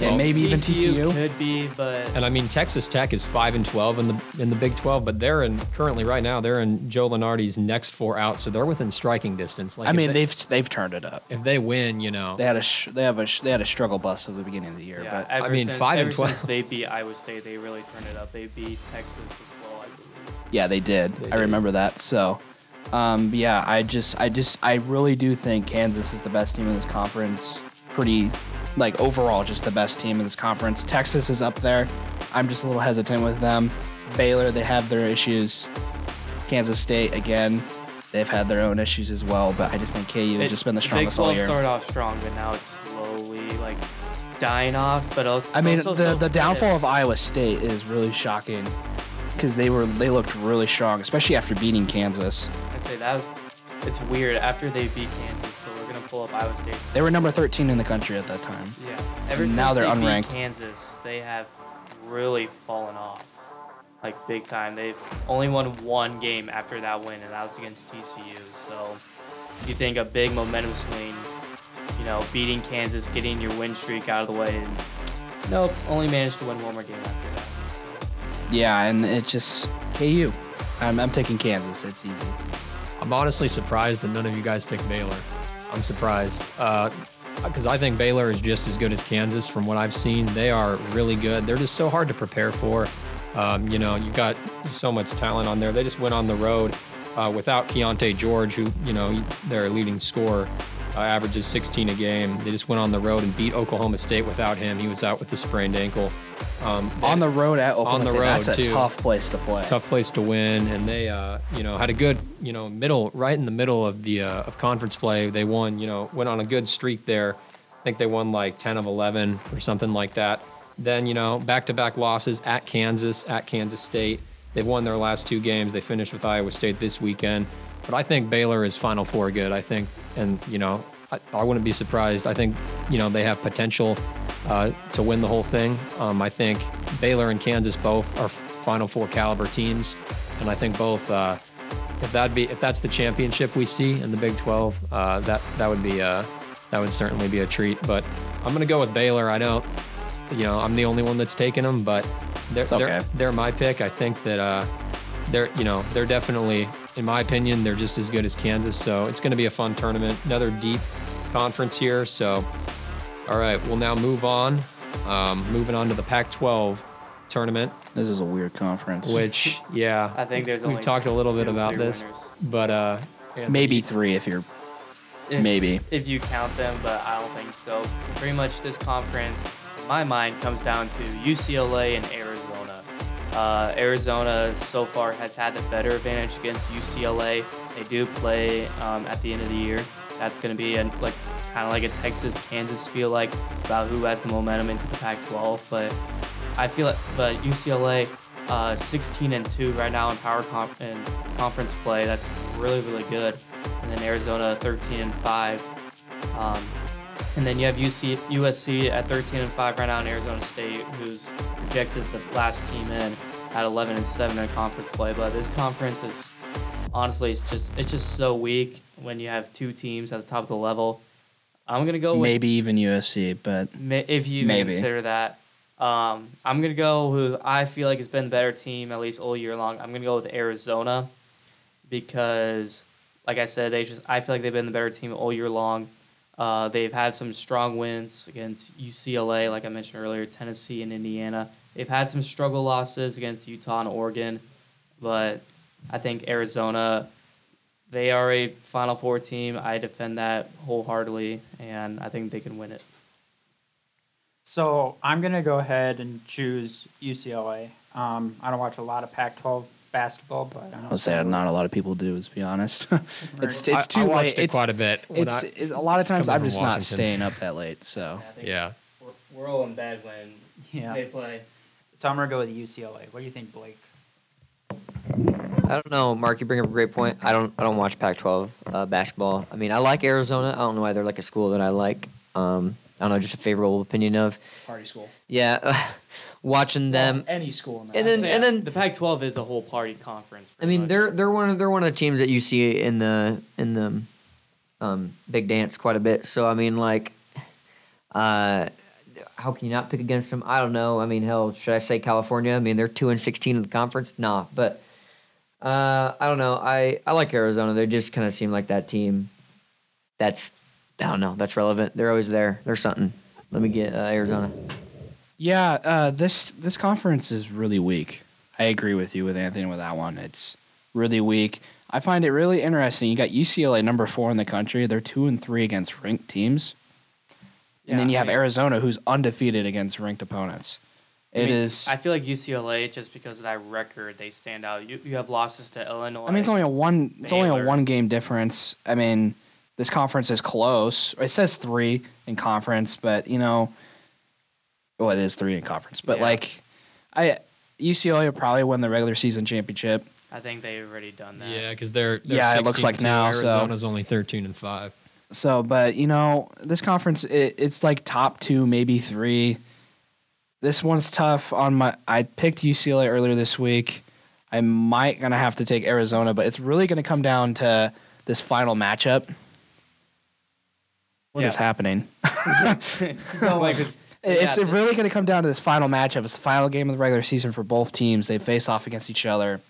Yeah, Well, maybe even TCU. could be, but And I mean, Texas Tech is five and twelve in the in the Big Twelve, but they're in currently right now they're in Joe Lunardi's next four out, so they're within striking distance. Like I mean, they, they've they've turned it up. if they win, you know, They had a sh- they have a sh- they had a struggle bus at the beginning of the year, yeah, but I mean, since, five and 12. since they beat Iowa State, they really turned it up. They beat Texas as well, I believe. Yeah, they did. They I did. remember that. So, um, yeah, I just, I just, I really do think Kansas is the best team in this conference. Pretty, like overall, just the best team in this conference. Texas is up there. I'm just a little hesitant with them. Baylor, they have their issues. Kansas State, again, they've had their own issues as well. But I just think KU has just been the strongest all 12 year. started off strong, but now it's slowly like dying off. But I mean, also the the downfall of Iowa State is really shocking. because they were they looked really strong, especially after beating Kansas. I'd say that it's weird after they beat Kansas. So we're gonna pull up Iowa State. They were number 13 in the country at that time. Yeah. Ever Now since they're they unranked. Beat Kansas, they have really fallen off, like big time. They've only won one game after that win, and that was against TCU. So you think a big momentum swing, you know, beating Kansas, getting your win streak out of the way, and nope, only managed to win one more game after that. So. Yeah, and it just KU. I'm, I'm taking Kansas. It's easy. I'm honestly surprised that none of you guys picked Baylor. I'm surprised because I think Baylor is just as good as Kansas from what I've seen. They are really good. They're just so hard to prepare for. Um, you know, you've got so much talent on there. They just went on the road uh, without Keyonte George, who you know their leading scorer, uh, averages 16 a game. They just went on the road and beat Oklahoma State without him. He was out with a sprained ankle. Um, On the road at Oklahoma On the State, road, that's a too. tough place to play. tough place to win, and they, uh, you know, had a good, you know, middle, right in the middle of the uh, of conference play. They won, you know, went on a good streak there. I think they won like 10 of 11 or something like that. Then, you know, back-to-back losses at Kansas, at Kansas State. They've won their last two games. They finished with Iowa State this weekend. But I think Baylor is Final Four good. I think, and you know, I, I wouldn't be surprised. I think, you know, they have potential uh, to win the whole thing. Um, I think Baylor and Kansas both are Final Four caliber teams, and I think both. Uh, if that be if that's the championship we see in the Big 12, uh, that that would be uh, that would certainly be a treat. But I'm gonna go with Baylor. I don't, you know, I'm the only one that's taken them, but they're okay. they're, they're my pick. I think that uh, they're you know they're definitely, in my opinion, they're just as good as Kansas. So it's gonna be a fun tournament. Another deep conference here. So all right, we'll now move on. Um, moving on to the Pac-12 tournament, This is a weird conference. which yeah, I think there's we've talked a little bit about this, winners. but uh, Anthony, maybe three if you're If- maybe. if you count them, but I don't think so. So pretty much this conference, my mind, comes down to UCLA and Arizona. Uh, Arizona so far has had the better advantage against UCLA. They do play um, at the end of the year. That's going to be a, like kind of like a Texas Kansas feel like about who has the momentum into the Pac-12. But I feel like, but UCLA, uh, 16 and two right now in power comp- in conference play. That's really really good. And then Arizona 13 and five. Um, and then you have UC, USC at 13 and 5 right now, and Arizona State, who's projected the last team in at 11 and 7 in conference play. But this conference is honestly, it's just it's just so weak when you have two teams at the top of the level. I'm gonna go with Maybe even USC, but if you Maybe. consider that. Um, I'm gonna go who I feel like has been the better team at least all year long. I'm gonna go with Arizona because, like I said, they just I feel like they've been the better team all year long. Uh, they've had some strong wins against UCLA, like I mentioned earlier, Tennessee and Indiana. They've had some struggle losses against Utah and Oregon, but I think Arizona, they are a Final Four team. I defend that wholeheartedly, and I think they can win it. So I'm gonna go ahead and choose UCLA. Um, I don't watch a lot of Pac-12 basketball, but I know I'll say not a lot of people do, to be honest. it's Right. it's too I, I late. watched it It's, quite a bit. when it's, I- it- a lot of times coming I'm from just not Washington. staying up that late. So yeah. We're, we're all in bed when Yeah. they play. So I'm gonna go with UCLA. What do you think, Blake? I don't know, Mark. You bring up a great point. I don't. I don't watch Pac-12 uh, basketball. I mean, I like Arizona. I don't know why they're like a school that I like. Um, I don't know, just a favorable opinion of. party school. Yeah, watching them. any school. In And then- yeah, then- the Pac-12 is a whole party conference. I mean, much. they're they're one of they're one of the teams that you see in the in the um, big dance quite a bit. So I mean, like, uh, how can you not pick against them? I don't know. I mean, hell, should I say California? I mean, they're two and sixteen in the conference. Nah, but uh, I don't know. I I like Arizona. They just kind of seem like that team. That's I don't know. That's relevant. They're always there. They're something. Let me get uh, Arizona. Yeah, uh, this this conference is really weak. I agree with you with Anthony with that one. It's really weak. I find it really interesting. You got UCLA number four in the country. They're two and three against ranked teams, and then you have Arizona, who's undefeated against ranked opponents. I mean, is. I feel like UCLA just because of that record, they stand out. You, you have losses to Illinois. I mean, it's only a one. It's only a one game difference. I mean, this conference is close. It says three in conference, but you know, well, it is three in conference. But Yeah. like, I UCLA will probably win the regular season championship. I think they've already done that. Yeah, because they're, they're Yeah, it looks like and two. now, so- Arizona's only thirteen and five. So, but you know, this conference it, it's like top two, maybe three. This one's tough. On my, I picked UCLA earlier this week. I might gonna have to take Arizona, but it's really gonna come down to this final matchup. What is Yeah. happening? Like, It's yeah, really going to come down to this final matchup. It's the final game of the regular season for both teams. They face off against each other.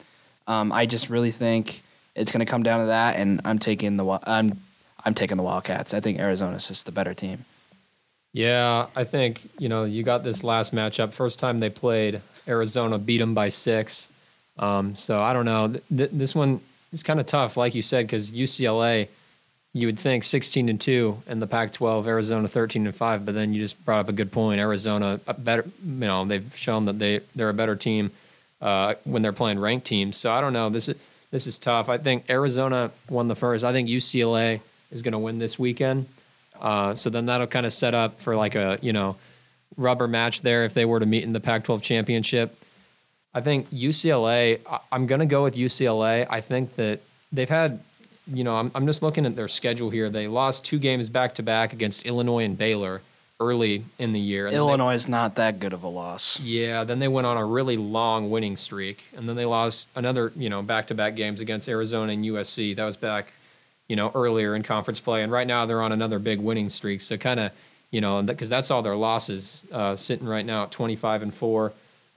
Um, I just really think it's going to come down to that, and I'm taking the I'm I'm taking the Wildcats. I think Arizona's just the better team. Yeah, I think you know you got this last matchup. First time they played, Arizona beat them by six. Um, so I don't know. Th- th- this one is kind of tough, like you said, because UCLA, you would think 16 and two in the Pac-12, Arizona 13 and five, but then you just brought up a good point. Arizona better, you know, they've shown that they they're a better team uh, when they're playing ranked teams. So I don't know. This is this is tough. I think Arizona won the first. I think UCLA is going to win this weekend. Uh, so then that'll kind of set up for like a you know rubber match there if they were to meet in the Pac-12 championship. I think UCLA. I'm going to go with UCLA. I think that they've had, you know, I'm, I'm just looking at their schedule here. They lost two games back to back against Illinois and Baylor early in the year. Then they- Illinois is not that good of a loss. yeah, then they went on a really long winning streak, and then they lost another, you know, back-to-back games against Arizona and USC. That was back, you know, earlier in conference play, and right now they're on another big winning streak. So kind of, you know, because that's all their losses, uh, sitting right now at 25 and four,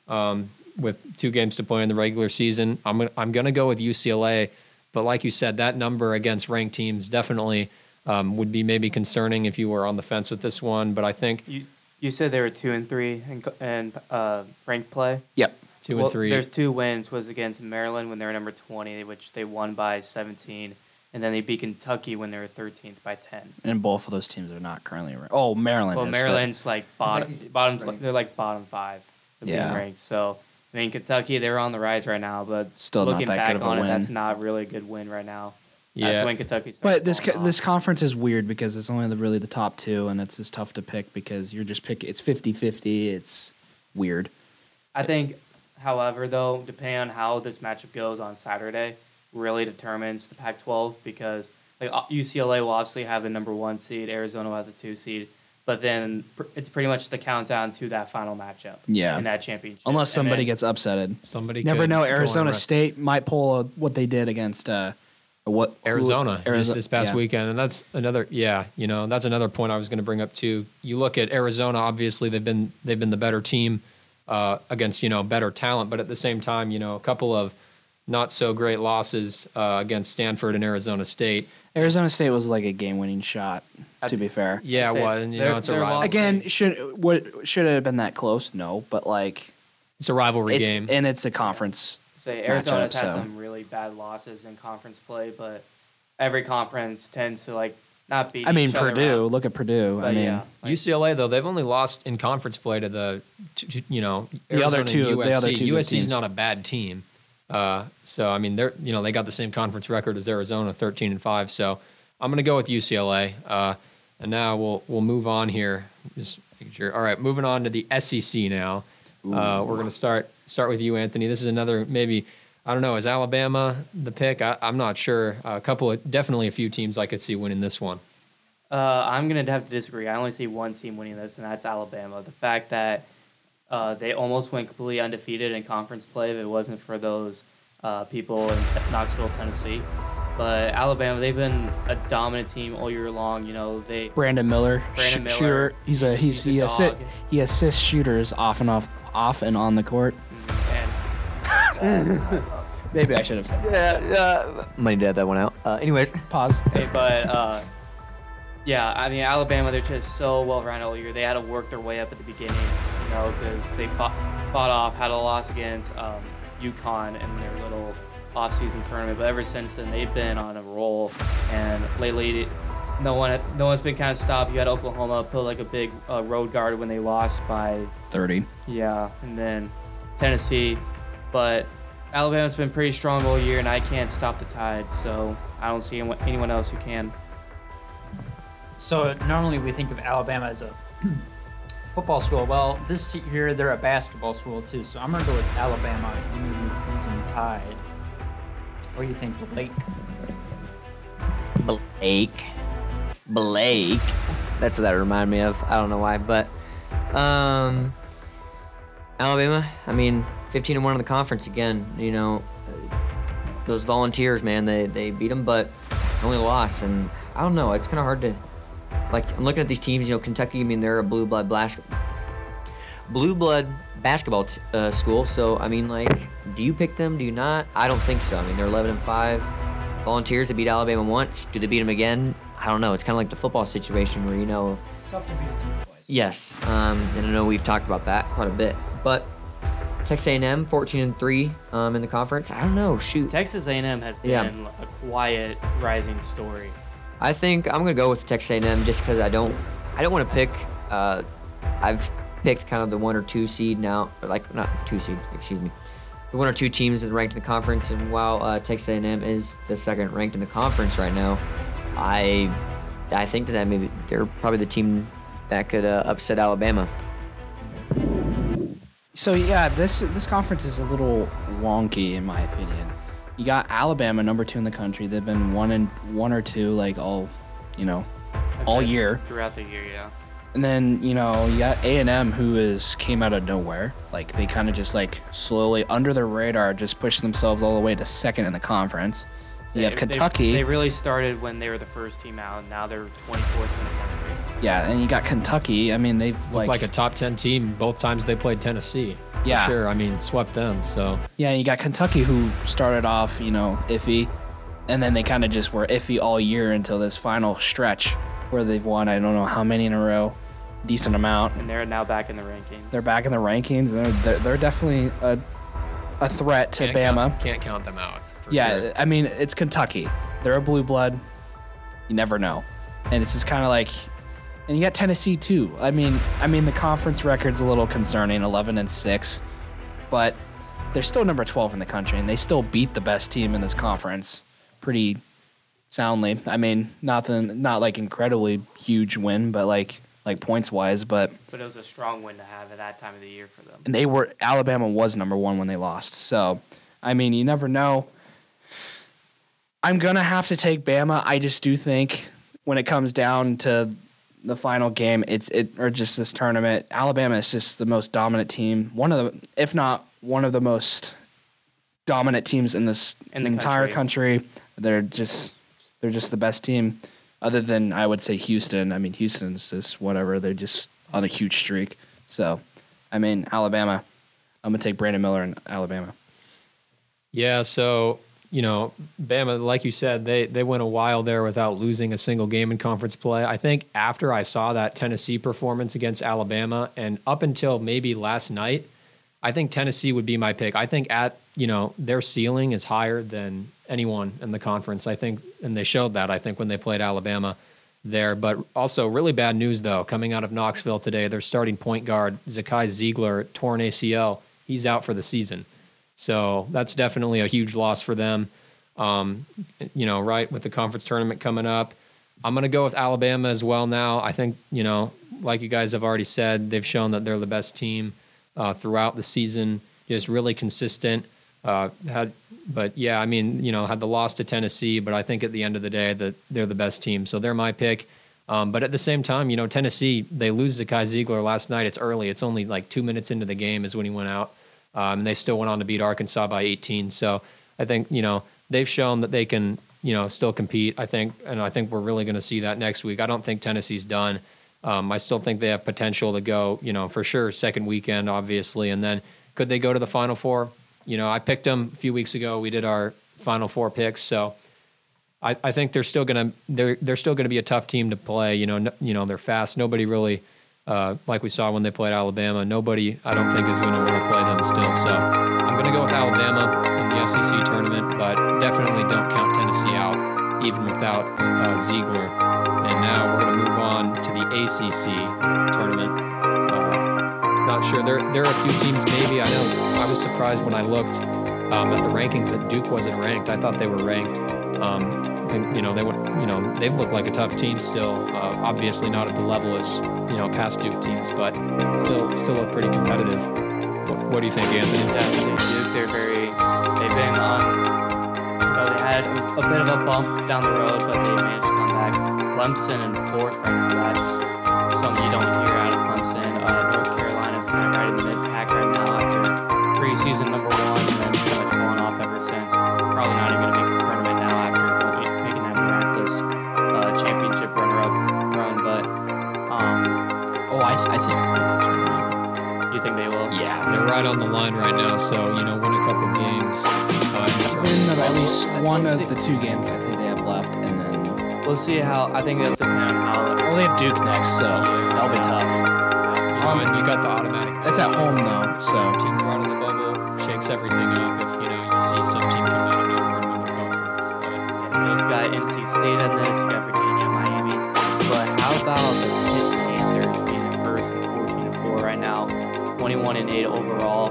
um, with two games to play in the regular season. I'm I'm gonna go with UCLA, but like you said, that number against ranked teams definitely um, would be maybe concerning if you were on the fence with this one. But I think you you said they were two and three in co- in uh, ranked play. Yep. two Well, and three. There's two wins was against Maryland when they were number 20, which they won by 17, and then they beat Kentucky when they were 13th by 10. And both of those teams are not currently ranked. Oh, Maryland. Well, is, Maryland's like bottom, bottom's ranked. they're like bottom five, of being Yeah. ranked. So I mean, Kentucky they're on the rise right now, but Still not looking that back good of a on it, win. that's not really a good win right now. yeah. That's when Kentucky. But this co- off. this conference is weird because it's only the, really the top two, and it's just tough to pick because you're just picking. It's 50-50. It's weird. I think, however, though, depending on how this matchup goes on Saturday, really determines the Pac-12 because like UCLA will obviously have the number one seed, Arizona will have the two seed, but then pr- it's pretty much the countdown to that final matchup. Yeah. In that championship, Unless And somebody then- gets upsetted. Somebody Never could know. go on a Arizona run. State might pull a, what they did against uh, what who- Arizona just this past yeah. weekend, and that's another. Yeah, you know, that's another point I was going to bring up too. You look at Arizona. Obviously, they've been they've been the better team uh, against you know better talent, but at the same time, you know, a couple of not so great losses uh, against Stanford and Arizona State. Arizona State was like a game-winning shot. To be fair, Yeah, it was. and, you know, it's a they're rival. lost- again, should what should it have been that close? No, but like It's a rivalry it's game. and it's a conference. Say Arizona's matchup, had so. some really bad losses in conference play, but every conference tends to like not beat. I mean, each Purdue. out. Look at Purdue. I mean, yeah, like- UCLA though they've only lost in conference play to the, to, to, you know, The other Arizona and two- the other two good USC's teams. not a bad team, uh, so I mean they're you know they got the same conference record as Arizona, thirteen and five. So I'm gonna go with UCLA, uh, and now we'll we'll move on here. Just making sure. All right, moving on to the SEC now. Uh, we're gonna start start with you, Anthony. This is another maybe. I don't know. Is Alabama the pick? I, I'm not sure. a couple of definitely a few teams I could see winning this one. Uh, I'm gonna have to disagree. I only see one team winning this, and that's Alabama. The fact that uh, they almost went completely undefeated in conference play if it wasn't for those uh, people in Knoxville, Tennessee. But Alabama, they've been a dominant team all year long. You know, they Brandon Miller, Brandon Miller, shooter. He's a he's, he's a he, assi- he assists shooters off and off off and on the court. and Maybe I should have said. Yeah, uh, might need to add that one out. Uh, anyways, Pause. Hey, but uh, yeah, I mean Alabama, they're just so well rounded all year. They had to work their way up at the beginning, you know, because they fought, fought off, had a loss against um, UConn in their little off-season tournament. But ever since then, they've been on a roll, and lately. No one, no one's been kind of stopped. You had Oklahoma put like a big uh, road guard when they lost by Thirty. yeah, and then Tennessee. But Alabama's been pretty strong all year, and I can't stop the tide, so I don't see anyone anyone else who can. So normally we think of Alabama as a football school. Well, this year they're a basketball school too, so I'm gonna go with Alabama. Using Tide. What do you think, Blake? Blake. Blake. That's what that reminded me of. I don't know why, but um, Alabama. I mean, 15 and one in the conference again. You know, uh, those Volunteers, man, they they beat them, but it's only a loss, and I don't know. It's kind of hard to like. I'm looking at these teams. You know, Kentucky. I mean, they're a blue blood blast, blue blood basketball t- uh, school. So I mean, like, do you pick them? Do you not? I don't think so. I mean, they're 11 and five. Volunteers they beat Alabama once. Do they beat them again? I don't know. It's kind of like the football situation where you know. It's tough to beat a team twice. Yes, um, and I know we've talked about that quite a bit, but Texas A&M 14 and three um, in the conference. I don't know. Shoot, Texas A&M has been Yeah. a quiet rising story. I think I'm gonna go with Texas A&M just because I don't I don't want to pick. Uh, I've picked kind of the one or two seed now, or like not two seeds, excuse me, the one or two teams that ranked in the conference. And while uh, Texas A&M is the second ranked in the conference right now, I I think that, that maybe they're probably the team that could uh, upset Alabama. So yeah, this this conference is a little wonky in my opinion. You got Alabama, number two in the country. They've been one and one or two like all, you know, all year. Throughout the year, yeah. And then you know you got A and M, who is came out of nowhere. Like they kind of just like slowly under the radar, just pushed themselves all the way to second in the conference. You have Kentucky. They, they really started when they were the first team out. and Now they're 24th in the country. yeah, and you got Kentucky. I mean, they've Looked like, like, a top 10 team both times they played Tennessee. For Yeah. Sure. I mean, swept them. So, Yeah, and you got Kentucky who started off, you know, iffy, and then they kind of just were iffy all year until this final stretch where they've won I don't know how many in a row, decent amount. And they're now back in the rankings. They're back in the rankings. And they're they're, they're definitely a a threat to can't Bama. Count, can't count them out. For yeah, Sure. I mean it's Kentucky. They're a blue blood. You never know, and it's just kind of like, and you got Tennessee too. I mean, I mean the conference record's a little concerning, 11 and six, but they're still number 12 in the country, and they still beat the best team in this conference pretty soundly. I mean, nothing, not like incredibly huge win, but like like points wise, but But it was a strong win to have at that time of the year for them. and they were Alabama was number one when they lost. So, I mean, you never know. I'm gonna have to take Bama. I just do think when it comes down to the final game, it's it or just this tournament, Alabama is just the most dominant team. One of the, if not one of the most dominant teams in this In the entire country. country. They're just they're just the best team, other than I would say Houston. I mean, Houston's just whatever. They're just on a huge streak. So, I mean, Alabama. I'm gonna take Brandon Miller in Alabama. Yeah, so you know, Bama, like you said, they they went a while there without losing a single game in conference play. I think after I saw that Tennessee performance against Alabama, and up until maybe last night, I think Tennessee would be my pick. I think at you know their ceiling is higher than anyone in the conference. I think, and they showed that. I think when they played Alabama there, but also really bad news though coming out of Knoxville today. Their starting point guard Zakai Zeigler torn ACL. He's out for the season. So that's definitely a huge loss for them. Um, you know, right with the conference tournament coming up. I'm going to go with Alabama as well now. I think, you know, like you guys have already said, they've shown that they're the best team uh, throughout the season, just really consistent. Uh, had, but yeah, I mean, you know, had the loss to Tennessee, but I think at the end of the day that they're the best team. So they're my pick. Um, but at the same time, you know, Tennessee, they lose to Kai Zeigler last night. It's early. It's only like two minutes into the game is when he went out. Um, and they still went on to beat Arkansas by 18. So I think, you know, they've shown that they can, you know, still compete. I think, and I think we're really going to see that next week. I don't think Tennessee's done. Um, I still think they have potential to go, you know, for sure, second weekend, obviously. And then could they go to the Final Four? You know, I picked them a few weeks ago. We did our Final Four picks. So I, I think they're still going to, they're, they're still to be a tough team to play. You know, no, you know, they're fast. Nobody really, uh, like we saw when they played Alabama, nobody, I don't think, is going to want to play them still. So I'm going to go with Alabama in the SEC tournament, but definitely don't count Tennessee out, even without uh, Zeigler. And now we're going to move on to the ACC tournament. Uh, not sure. There, there are a few teams, maybe. I know I was surprised when I looked um, at the rankings that Duke wasn't ranked. I thought they were ranked. Um, and, you know, they would, you know, they've looked like a tough team still. Uh, obviously not at the level as you know past Duke teams, but still still look pretty competitive. What, what do you think, Anthony? Yeah, Duke, they're very, they've been on, you know, they had a, bit of a bump down the road, but they managed to come back. Clemson and fourth that's one think of the two games I think they have left, and then We'll see how. I think it'll depend on how. well they have Duke next, so that'll be tough. You know, and you got the automatic. That's at home though, so Teams right on the bubble shakes everything up. If you know you see some team come out of nowhere and win the conference. But Those got NC State in this. You got Virginia, Miami. But how about the Pitt Panthers being in first and 14 and 4 right now, 21 and 8 overall?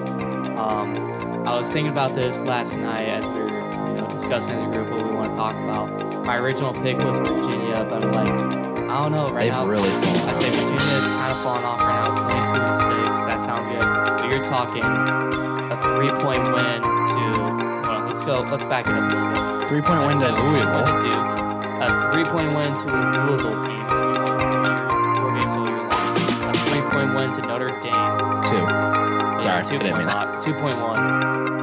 Um, I was thinking about this last night as we were, you know, discussing as a group what we want to talk about. My original pick was Virginia, but I'm like, I don't know. Right they've now, really. I say Virginia is kind of falling off right now, 22 and 6. That sounds good. But you're talking a three point win to, let's go, let's back it up a little bit. Three point win to Louisville. to Duke, a three point win to a Louisville team, four games all year long. A three point win to Notre Dame. Two. Yeah, Sorry, I two didn't point mean that. Two point one.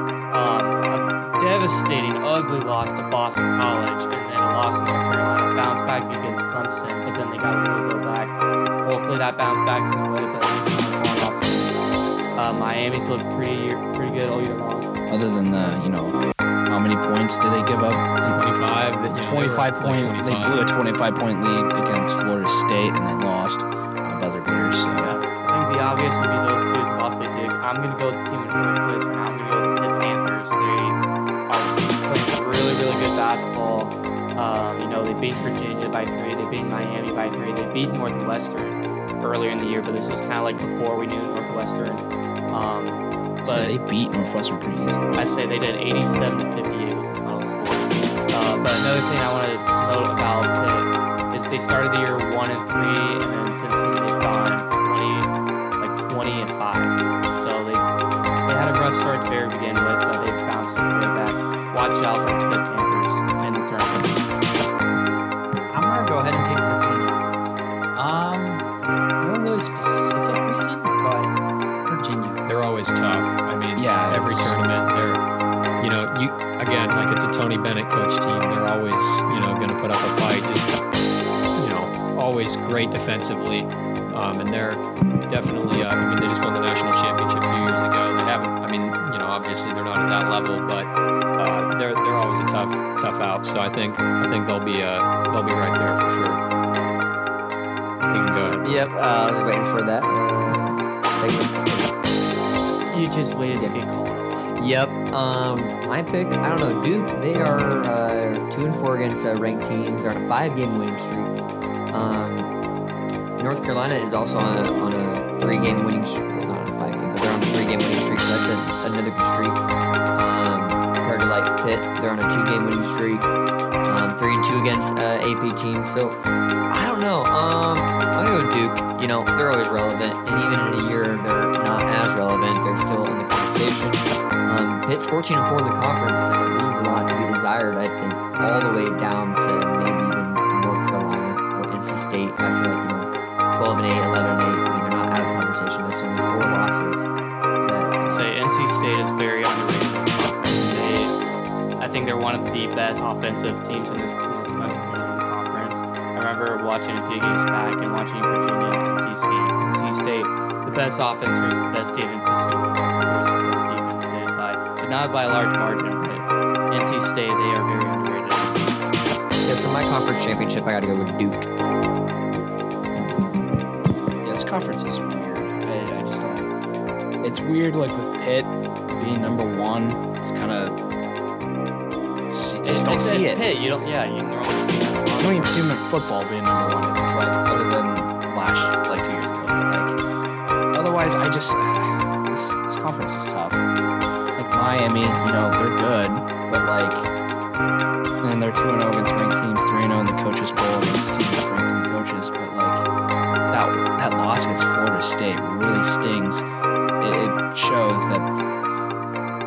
A devastating, ugly loss to Boston College, and then a loss to North Carolina. Bounce back against Clemson, but then they got Louisville back. Hopefully that bounce back's in a way, but it's kind of fallen off since. Uh, Miami's looked pretty pretty good all year long. Other than the, you know, how many points did they give up? 25. You know, they were 25 like point. They blew a 25 point lead against Florida State, and they lost on a buzzer beater. So Yeah, I think the obvious would be those two as lost by Duke. I'm gonna go with the team in beat Virginia by three. They beat Miami by three. They beat Northwestern earlier in the year, but this was kind of like before we knew Northwestern. Um, so they beat Northwestern pretty easy. I'd say they did 87 to 58 was the final score. Uh, but another thing I want to note about Pitt is they started the year one and three, and then since then they've gone 20, like 20 and five. So they they had a rough start to very begin with, but they've bounced way back. Watch out for the Pitt Panthers in the tournament. Again like it's a Tony Bennett coach team. They're always, you know, going to put up a fight. Just, you know, always great defensively, um, and they're definitely. Uh, I mean, they just won the national championship a few years ago. They haven't. I mean, you know, obviously they're not at that level, but uh, they're they're always a tough tough out. So I think I think they'll be uh they'll be right there for sure. You can go ahead. Yep, uh, I was waiting for that. Uh, segment. You just waited to get called. Yep. Um, my pick. I don't know. Duke. They are uh, two and four against uh, ranked teams. They're on a five-game winning streak. Um, North Carolina is also on a, on a three-game winning streak. Not on a five-game, but they're on a three-game winning streak. So that's a, another good streak. Um, compared to like Pitt, they're on a two-game winning streak. Um, three and two against uh, AP teams. So I don't know. Um, I'm gonna go Duke. You know, they're always relevant, and even in a year they're not as relevant, they're still in the conversation. Um, Pitt's 14 and 4 in the conference, it leaves a lot to be desired. I think all the way down to maybe even North Carolina or NC State. I feel like you know, 12 and 8, 11 and 8. I mean, they're not out of conversation. That's only four losses. Say NC State is very underrated in. They, I think they're one of the best offensive teams in this, in this in conference. I remember watching a few games back and watching Virginia NC, NC State. The best offense versus the best defense who the but not by a large margin. But NC State, they are very underrated. yeah, so my conference championship, I got to go with Duke. Yeah, this conference is weird. I, I just don't. It's weird, like with Pitt being number one. It's kind of just, you just don't see it. Pitt, you don't. Yeah, you normally see that. You don't even see them in football being number one. It's just like other than last, like two years ago. But like otherwise, I just Miami, you know, they're good, but like, and they're two and zero against ranked teams, three and zero in the coaches bowl against teams ranked coaches. But like that that loss against Florida State really stings. It, it shows that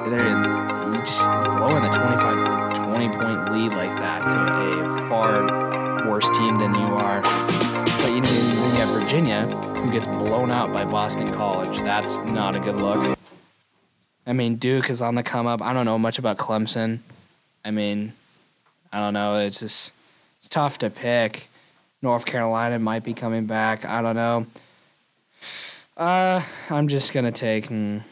they're just blowing a 25, 20 point lead like that to a far worse team than you are. But you know, then you have Virginia, who gets blown out by Boston College. That's not a good look. I mean, Duke is on the come up. I don't know much about Clemson. I mean, I don't know. It's just it's tough to pick. North Carolina might be coming back. I don't know. Uh, I'm just gonna take. mm,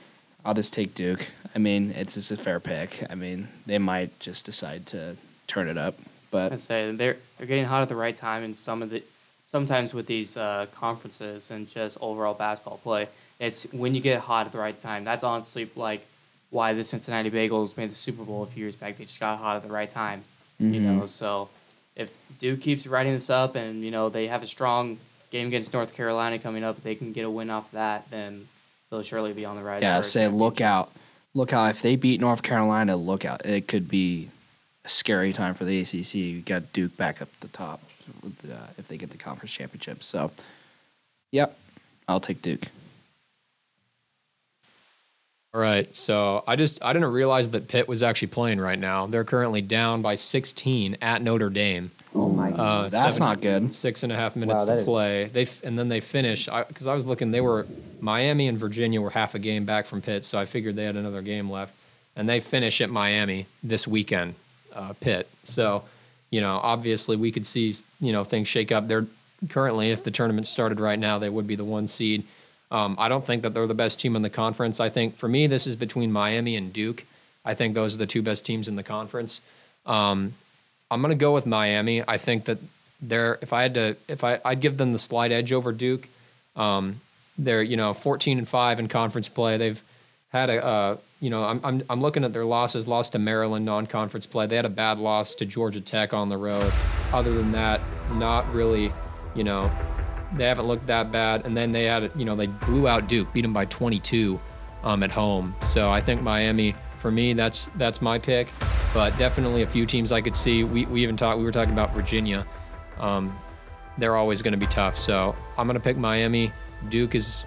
I'll just take Duke. I mean, it's just a fair pick. I mean, they might just decide to turn it up, but I say they're they're getting hot at the right time, and some of the sometimes with these uh, conferences and just overall basketball play, it's when you get hot at the right time. That's honestly like why the Cincinnati Bengals made the Super Bowl a few years back. They just got hot at the right time, you know. So if Duke keeps riding this up, and you know they have a strong game against North Carolina coming up, they can get a win off that, then they'll surely be on the rise. yeah, say look out, look out. If they beat North Carolina, look out. It could be a scary time for the ACC. You got Duke back up the top with, uh, if they get the conference championship. So, yep, I'll take Duke. All right. So I just I didn't realize that Pitt was actually playing right now. They're currently down by 16 at Notre Dame. Oh my Uh, That's seven- not good. Six and a half minutes Wow, to is- play. They f- and then they finish because I, was looking. They were Miami and Virginia were half a game back from Pitt, so I figured they had another game left. And they finish at Miami this weekend, uh, Pitt. So, you know, obviously we could see you know things shake up. They're currently, if the tournament started right now, they would be the one seed. Um, I don't think that they're the best team in the conference. I think for me, this is between Miami and Duke. I think those are the two best teams in the conference. Um, I'm going to go with Miami. I think that they're if I had to if I I'd give them the slight edge over Duke. Um, they're you know 14 and five in conference play. They've had a uh, you know I'm, I'm I'm looking at their losses. Lost to Maryland non-conference play. They had a bad loss to Georgia Tech on the road. Other than that, not really. You know, they haven't looked that bad. And then they had you know they blew out Duke, beat them by 22 um, at home. So I think Miami for me that's that's my pick. But definitely a few teams I could see. We we even talked we were talking about Virginia. Um, they're always going to be tough. So I'm going to pick Miami. Duke is,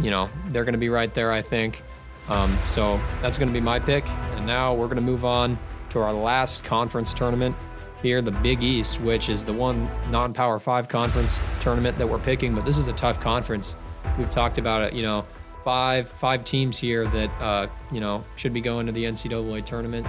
you know, they're going to be right there, I think. Um, so that's going to be my pick. And now we're going to move on to our last conference tournament here, the Big East, which is the one non Power Five conference tournament that we're picking. But this is a tough conference. We've talked about it, you know, five five teams here that, uh, you know, should be going to the NCAA tournament.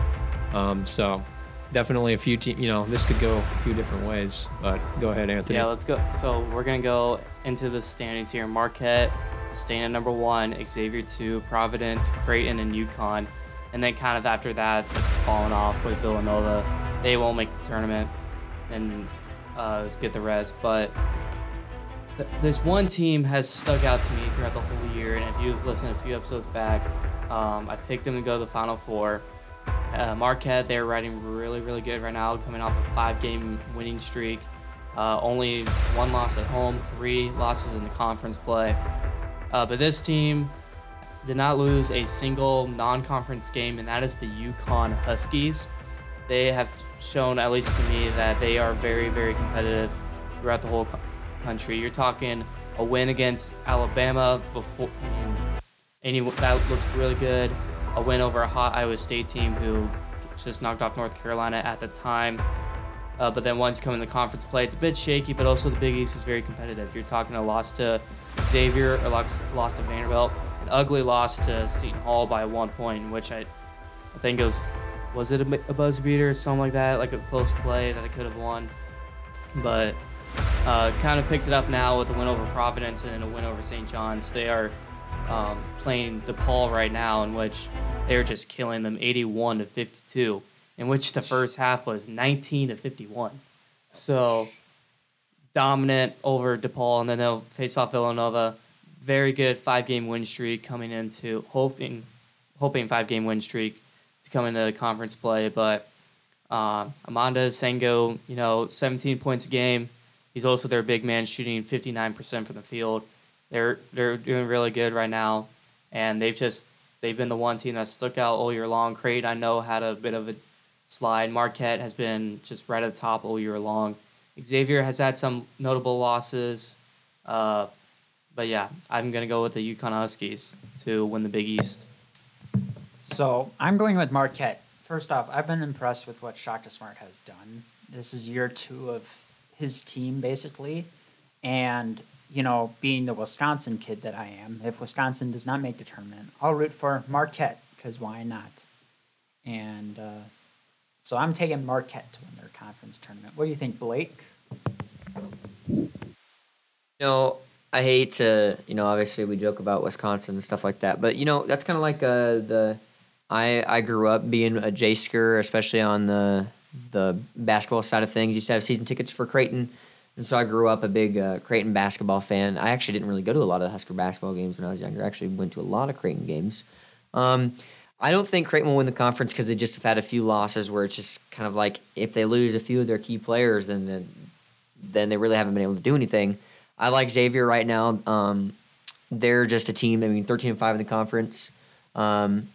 Um, so definitely a few teams, you know, this could go a few different ways. But go ahead, Anthony. Yeah, let's go. So we're gonna go into the standings here. Marquette staying at number one, Xavier two, Providence, Creighton, and UConn, and then kind of after that, it's fallen off with Villanova. They won't make the tournament and uh, get the rest. But th- this one team has stuck out to me throughout the whole year, and if you've listened a few episodes back, um, I picked them to go to the Final Four. Uh, Marquette, they're riding really, really good right now, coming off a five-game winning streak. Uh, only one loss at home, three losses in the conference play. Uh, but this team did not lose a single non-conference game, and that is the UConn Huskies. They have shown, at least to me, that they are very, very competitive throughout the whole country. You're talking a win against Alabama before. Any that looks really good. A win over a hot Iowa State team who just knocked off North Carolina at the time. Uh, but then once coming to conference play, it's a bit shaky, but also the Big East is very competitive. You're talking a loss to Xavier, a loss, to Vanderbilt, an ugly loss to Seton Hall by one point, which I, I think it was, was it a, a buzzer beater or something like that, like a close play that I could have won. But uh, kind of picked it up now with a win over Providence and a win over St. John's. They are um, playing DePaul right now, in which they're just killing them 81 to 52, in which the first half was 19 to 51. So dominant over DePaul, and then they'll face off Villanova. Very good five game win streak coming into hoping hoping five game win streak to come into the conference play, but uh, Adama Sanogo, you know, 17 points a game. He's also their big man, shooting 59% from the field. They're they're doing really good right now, and they've just they've been the one team that stuck out all year long. Crate, I know, had a bit of a slide. Marquette has been just right at the top all year long. Xavier has had some notable losses. Uh, but yeah, I'm gonna go with the UConn Huskies to win the Big East. So I'm going with Marquette. First off, I've been impressed with what Shaka Smart has done. This is year two of his team, basically. And, you know, being the Wisconsin kid that I am, if Wisconsin does not make the tournament, I'll root for Marquette, because why not? And uh, so I'm taking Marquette to win their conference tournament. What do you think, Blake? You know, I hate to, you know, obviously we joke about Wisconsin and stuff like that, but you know, that's kind of like uh, the. I I grew up being a Husker, especially on the the basketball side of things. Used to have season tickets for Creighton, and so I grew up a big uh, Creighton basketball fan. I actually didn't really go to a lot of Husker basketball games when I was younger. I actually went to a lot of Creighton games. Um, I don't think Creighton will win the conference because they just have had a few losses where it's just kind of like if they lose a few of their key players, then then, then they really haven't been able to do anything. I like Xavier right now. Um, they're just a team. I mean, thirteen and five in the conference. Um,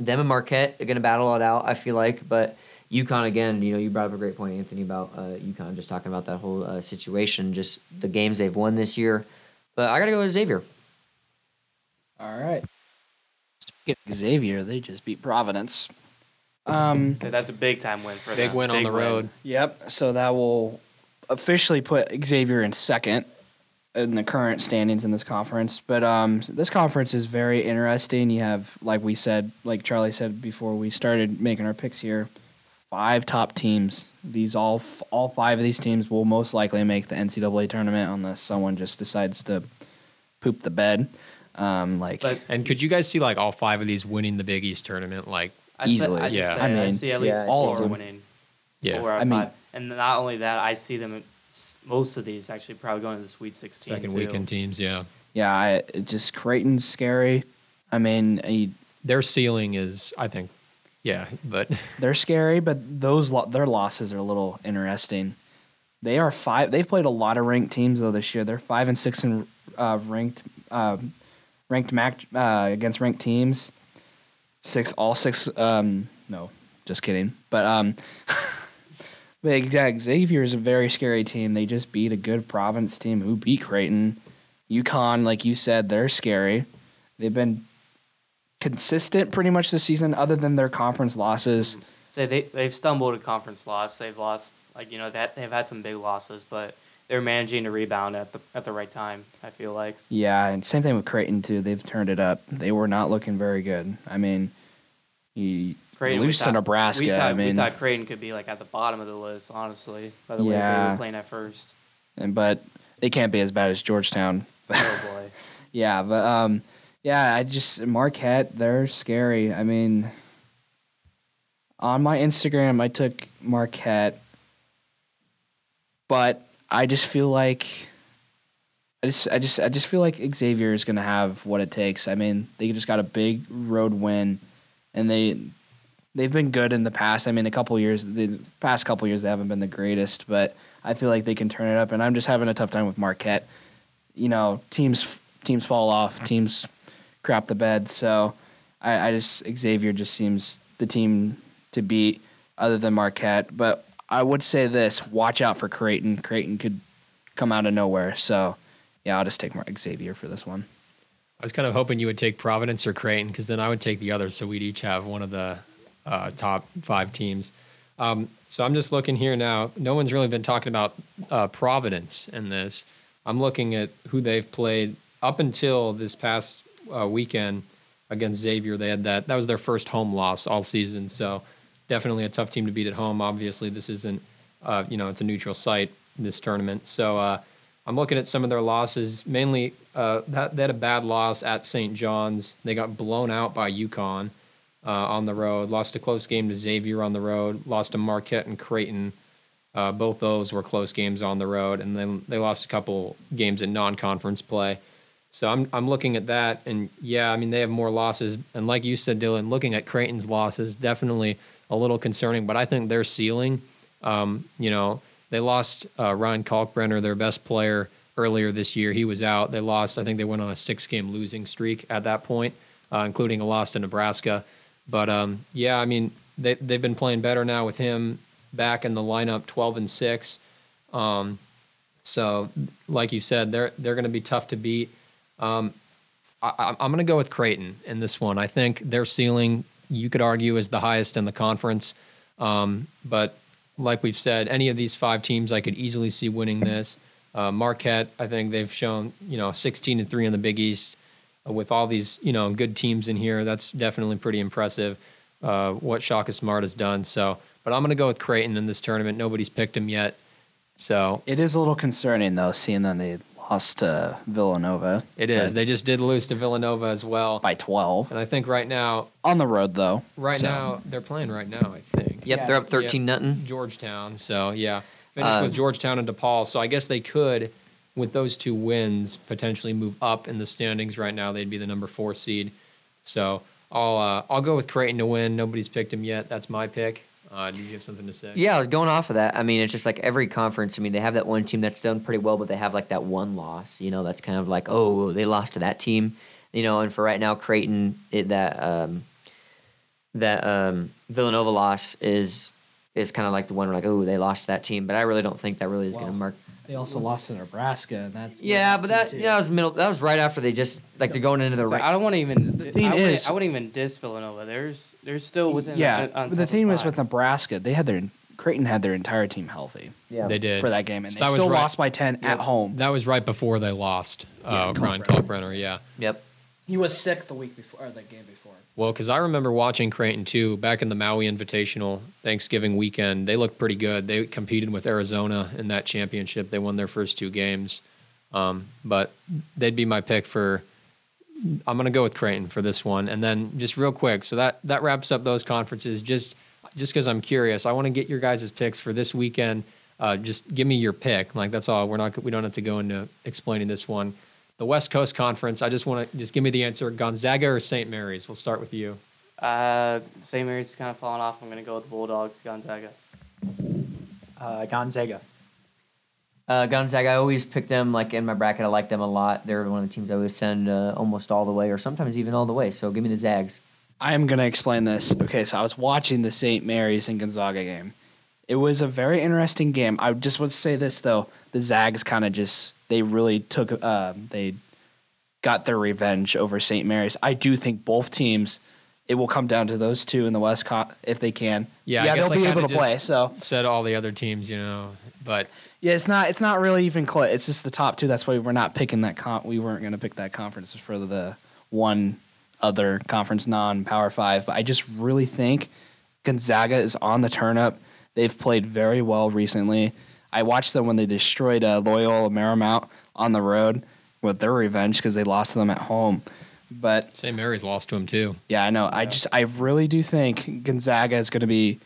them and Marquette are going to battle it out. I feel like, but UConn again. You know, you brought up a great point, Anthony, about uh, UConn. Just talking about that whole uh, situation, just the games they've won this year. But I got to go with Xavier. All right. Speaking of Xavier, they just beat Providence. Um, So that's a big time win for them. Big them. win on the road. Yep. So that will officially put Xavier in second in the current standings in this conference. But um, this conference is very interesting. You have, like we said, like Charlie said before we started making our picks here, five top teams. These all all five of these teams will most likely make the NCAA tournament unless someone just decides to poop the bed. Um, like But And could you guys see like all five of these winning the Big East tournament? Like, I say- Easily. I Yeah. say, I I, mean, see at least yeah, all of them. winning. yeah, Four out I of mean- five. And not only that, I see them s- most of these actually probably going to the Sweet 16. second too. weekend teams. Yeah, yeah, I, just Creighton's scary. I mean, he, their ceiling is, I think, yeah, but They're scary, but those lo- their losses are a little interesting. They are five. They've played a lot of ranked teams though this year. They're five and six in uh, ranked um, ranked match uh, against ranked teams. Six, all six. Um, no, just kidding. But um, but exact Xavier is a very scary team. They just beat a good Providence team who beat Creighton. UConn, like you said, they're scary. They've been consistent pretty much this season, other than their conference losses. Say they they've stumbled a conference loss. They've lost like you know that they've had some big losses, but they're managing to rebound at the at the right time. I feel like. Yeah, and same thing with Creighton too. They've turned it up. They were not looking very good. I mean, you Creighton, lose to thought- Nebraska. We thought, I mean, we thought Creighton could be like at the bottom of the list, honestly, by the way they Yeah. were playing at first. and but they can't be as bad as Georgetown. Oh boy. yeah, but um, yeah, I just Marquette. They're scary. I mean, on my Instagram, I took Marquette, but I just feel like. I just, I just, I just feel like Xavier is going to have what it takes. I mean, they just got a big road win, and they, they've been good in the past. I mean, a couple years, the past couple years, they haven't been the greatest, but I feel like they can turn it up. And I'm just having a tough time with Marquette. You know, teams, teams fall off, teams crap the bed. So, I, I just Xavier just seems the team to beat, other than Marquette. But I would say this: watch out for Creighton. Creighton could come out of nowhere. So, yeah, I'll just take Xavier for this one. I was kind of hoping you would take Providence or Creighton because then I would take the others, so we'd each have one of the uh, top five teams. Um, so I'm just looking here now. No one's really been talking about uh, Providence in this. I'm looking at who they've played up until this past uh, weekend against Xavier. They had that. That was their first home loss all season. So definitely a tough team to beat at home. Obviously, this isn't. Uh, you know, it's a neutral site this tournament. So. Uh, I'm looking at some of their losses. Mainly, uh, that, they had a bad loss at St. John's. They got blown out by UConn uh, on the road. Lost a close game to Xavier on the road. Lost to Marquette and Creighton. Uh, both those were close games on the road, and then they lost a couple games in non-conference play. So I'm I'm looking at that, and yeah, I mean they have more losses. And like you said, Dylan, looking at Creighton's losses, definitely a little concerning. But I think their ceiling, um, you know, they lost uh, Ryan Kalkbrenner, their best player, earlier this year. He was out. They lost. I think they went on a six-game losing streak at that point, uh, including a loss to Nebraska. But um, yeah, I mean they they've been playing better now with him back in the lineup, twelve and six. Um, So, like you said, they're they're going to be tough to beat. Um, I, I'm going to go with Creighton in this one. I think their ceiling, you could argue, is the highest in the conference. Um, but like we've said, any of these five teams, I could easily see winning this. Uh, Marquette, I think they've shown, you know, 16 and three in the Big East with all these, you know, good teams in here. That's definitely pretty impressive. Uh, what Shaka Smart has done. So, but I'm going to go with Creighton in this tournament. Nobody's picked him yet. So It is a little concerning though, seeing that they lost to Villanova. it is. They just did lose to Villanova as well. by twelve And I think right now, on the road though. right So, now they're playing right now. I think. Yep, they're up thirteen nothing. Georgetown. So yeah, finished Uh, with Georgetown and DePaul. So I guess they could, with those two wins, potentially move up in the standings. Right now, they'd be the number four seed. So I'll uh, I'll go with Creighton to win. Nobody's picked him yet. That's my pick. Uh, do you have something to say? Yeah, I was going off of that. I mean, it's just like every conference. I mean, they have that one team that's done pretty well, but they have like that one loss. You know, that's kind of like, oh, they lost to that team. You know, and for right now, Creighton, it, that um, that um, Villanova loss is is kind of like the one where like, oh, they lost to that team. But I really don't think that really is going to mark. They also lost to Nebraska, and that's Yeah, but that yeah, that was middle. That was right after they just like they're going into the. So rank- I don't want to even. The thing I wouldn't- is- I wouldn't even diss Villanova. There's, they're still within. yeah. on but the thing was with Nebraska, they had their Creighton had their entire team healthy yeah, They did for that game, and So they still right- lost by ten at home. That was right before they lost. Uh, Yeah, Ryan Kalkbrenner. Kalkbrenner. Yeah. Yep. He was sick the week before, or the game before. Well, because I remember watching Creighton too back in the Maui Invitational Thanksgiving weekend. They looked pretty good. They competed with Arizona in that championship. They won their first two games, um, but they'd be my pick for. I'm going to go with Creighton for this one, and then just real quick. So that that wraps up those conferences. Just just because I'm curious, I want to get your guys' picks for this weekend. Uh, just give me your pick. Like that's all. We're not. We don't have to go into explaining this one. The West Coast Conference. I just want to just give me the answer: Gonzaga or St. Mary's. We'll start with you. Uh, St. Mary's is kind of falling off. I'm gonna go with the Bulldogs, Gonzaga. Uh, Gonzaga. Uh, Gonzaga, I always pick them like in my bracket. I like them a lot. They're one of the teams I always send uh, almost all the way, or sometimes even all the way. So give me the Zags. I am going to explain this. Okay, so I was watching the St. Mary's and Gonzaga game. It was a very interesting game. I just want to say this though: the Zags kind of just they really took uh, they got their revenge over St. Mary's. I do think both teams. It will come down to those two in the West Co- if they can. Yeah, yeah, they'll be able to play. So Said all the other teams, you know, but yeah, it's not it's not really even close. It's just the top two. That's why we're not picking that. Con- we weren't going to pick that conference for the one other conference, non Power Five. But I just really think Gonzaga is on the turnip. They've played very well recently. I watched them when they destroyed uh, Loyola Marymount on the road with their revenge because they lost to them at home. But St. Mary's lost to them too. yeah, I know. I just I really do think Gonzaga is going to be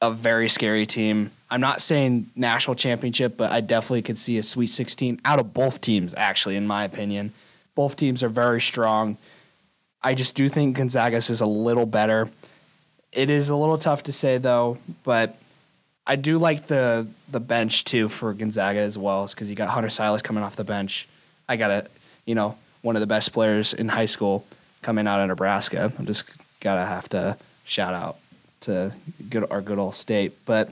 a very scary team. I'm not saying national championship, but I definitely could see a Sweet 16 out of both teams. Actually, in my opinion, both teams are very strong. I just do think Gonzaga's is a little better. It is a little tough to say though, but I do like the the bench too for Gonzaga as well, because you got Hunter Sallis coming off the bench. I got a you know one of the best players in high school coming out of Nebraska. I'm just gotta have to shout out to good our good old state, but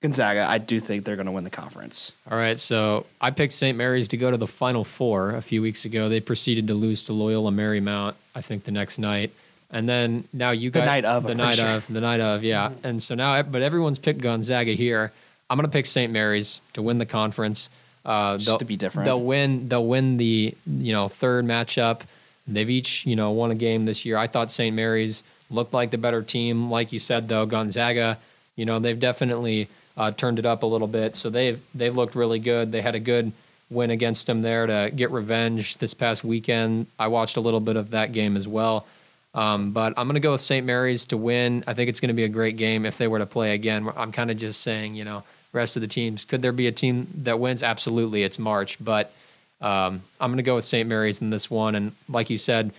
Gonzaga, I do think they're going to win the conference. All right, so I picked St. Mary's to go to the Final Four a few weeks ago. They proceeded to lose to Loyola Marymount, I think, the next night, and then now you The guys night of, the night sure. of the night of yeah, and so now but everyone's picked Gonzaga here. I'm gonna pick St. Mary's to win the conference. Uh, Just to be different. They'll win. They'll win the you know third matchup. They've each you know won a game this year. I thought St. Mary's looked like the better team. Like you said though, Gonzaga, you know they've definitely uh, turned it up a little bit. So they've they've looked really good. They had a good win against them there to get revenge this past weekend. I watched a little bit of that game as well. Um, but I'm going to go with St. Mary's to win. I think it's going to be a great game if they were to play again. I'm kind of just saying, you know, rest of the teams. Could there be a team that wins? Absolutely. It's March. But um, I'm going to go with St. Mary's in this one. And like you said,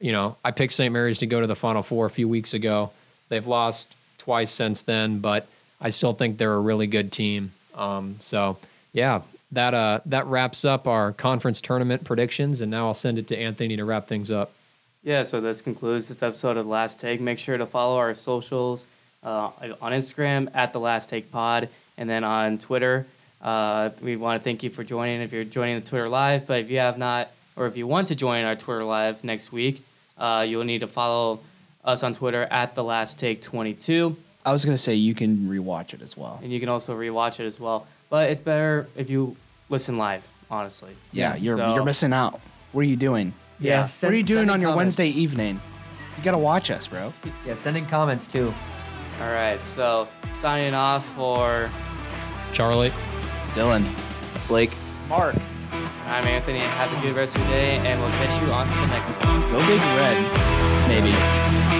you know, I picked St. Mary's to go to the Final Four a few weeks ago. They've lost twice since then, but I still think they're a really good team. Um, so, yeah, that uh, that wraps up our conference tournament predictions. And now I'll send it to Anthony to wrap things up. Yeah, so this concludes this episode of The Last Take. Make sure to follow our socials uh, on Instagram at The Last Take Pod, and then on Twitter Uh, we want to thank you for joining if you're joining the Twitter Live. But if you have not, or if you want to join our Twitter Live next week, uh, you'll need to follow us on Twitter at the Last Take 22, I was gonna say you can rewatch it as well. and you can also rewatch it as well. But it's better if you listen live, honestly. Yeah, you're So- you're missing out. What are you doing? Yeah. what are you doing on your comments. Wednesday evening? You gotta watch us, bro. Yeah, send in comments too. All right. So signing off for Charlie. Dylan. Blake. Mark. I'm Anthony. Have a good rest of your day, and we'll catch you on to the next one. Go big red. Maybe.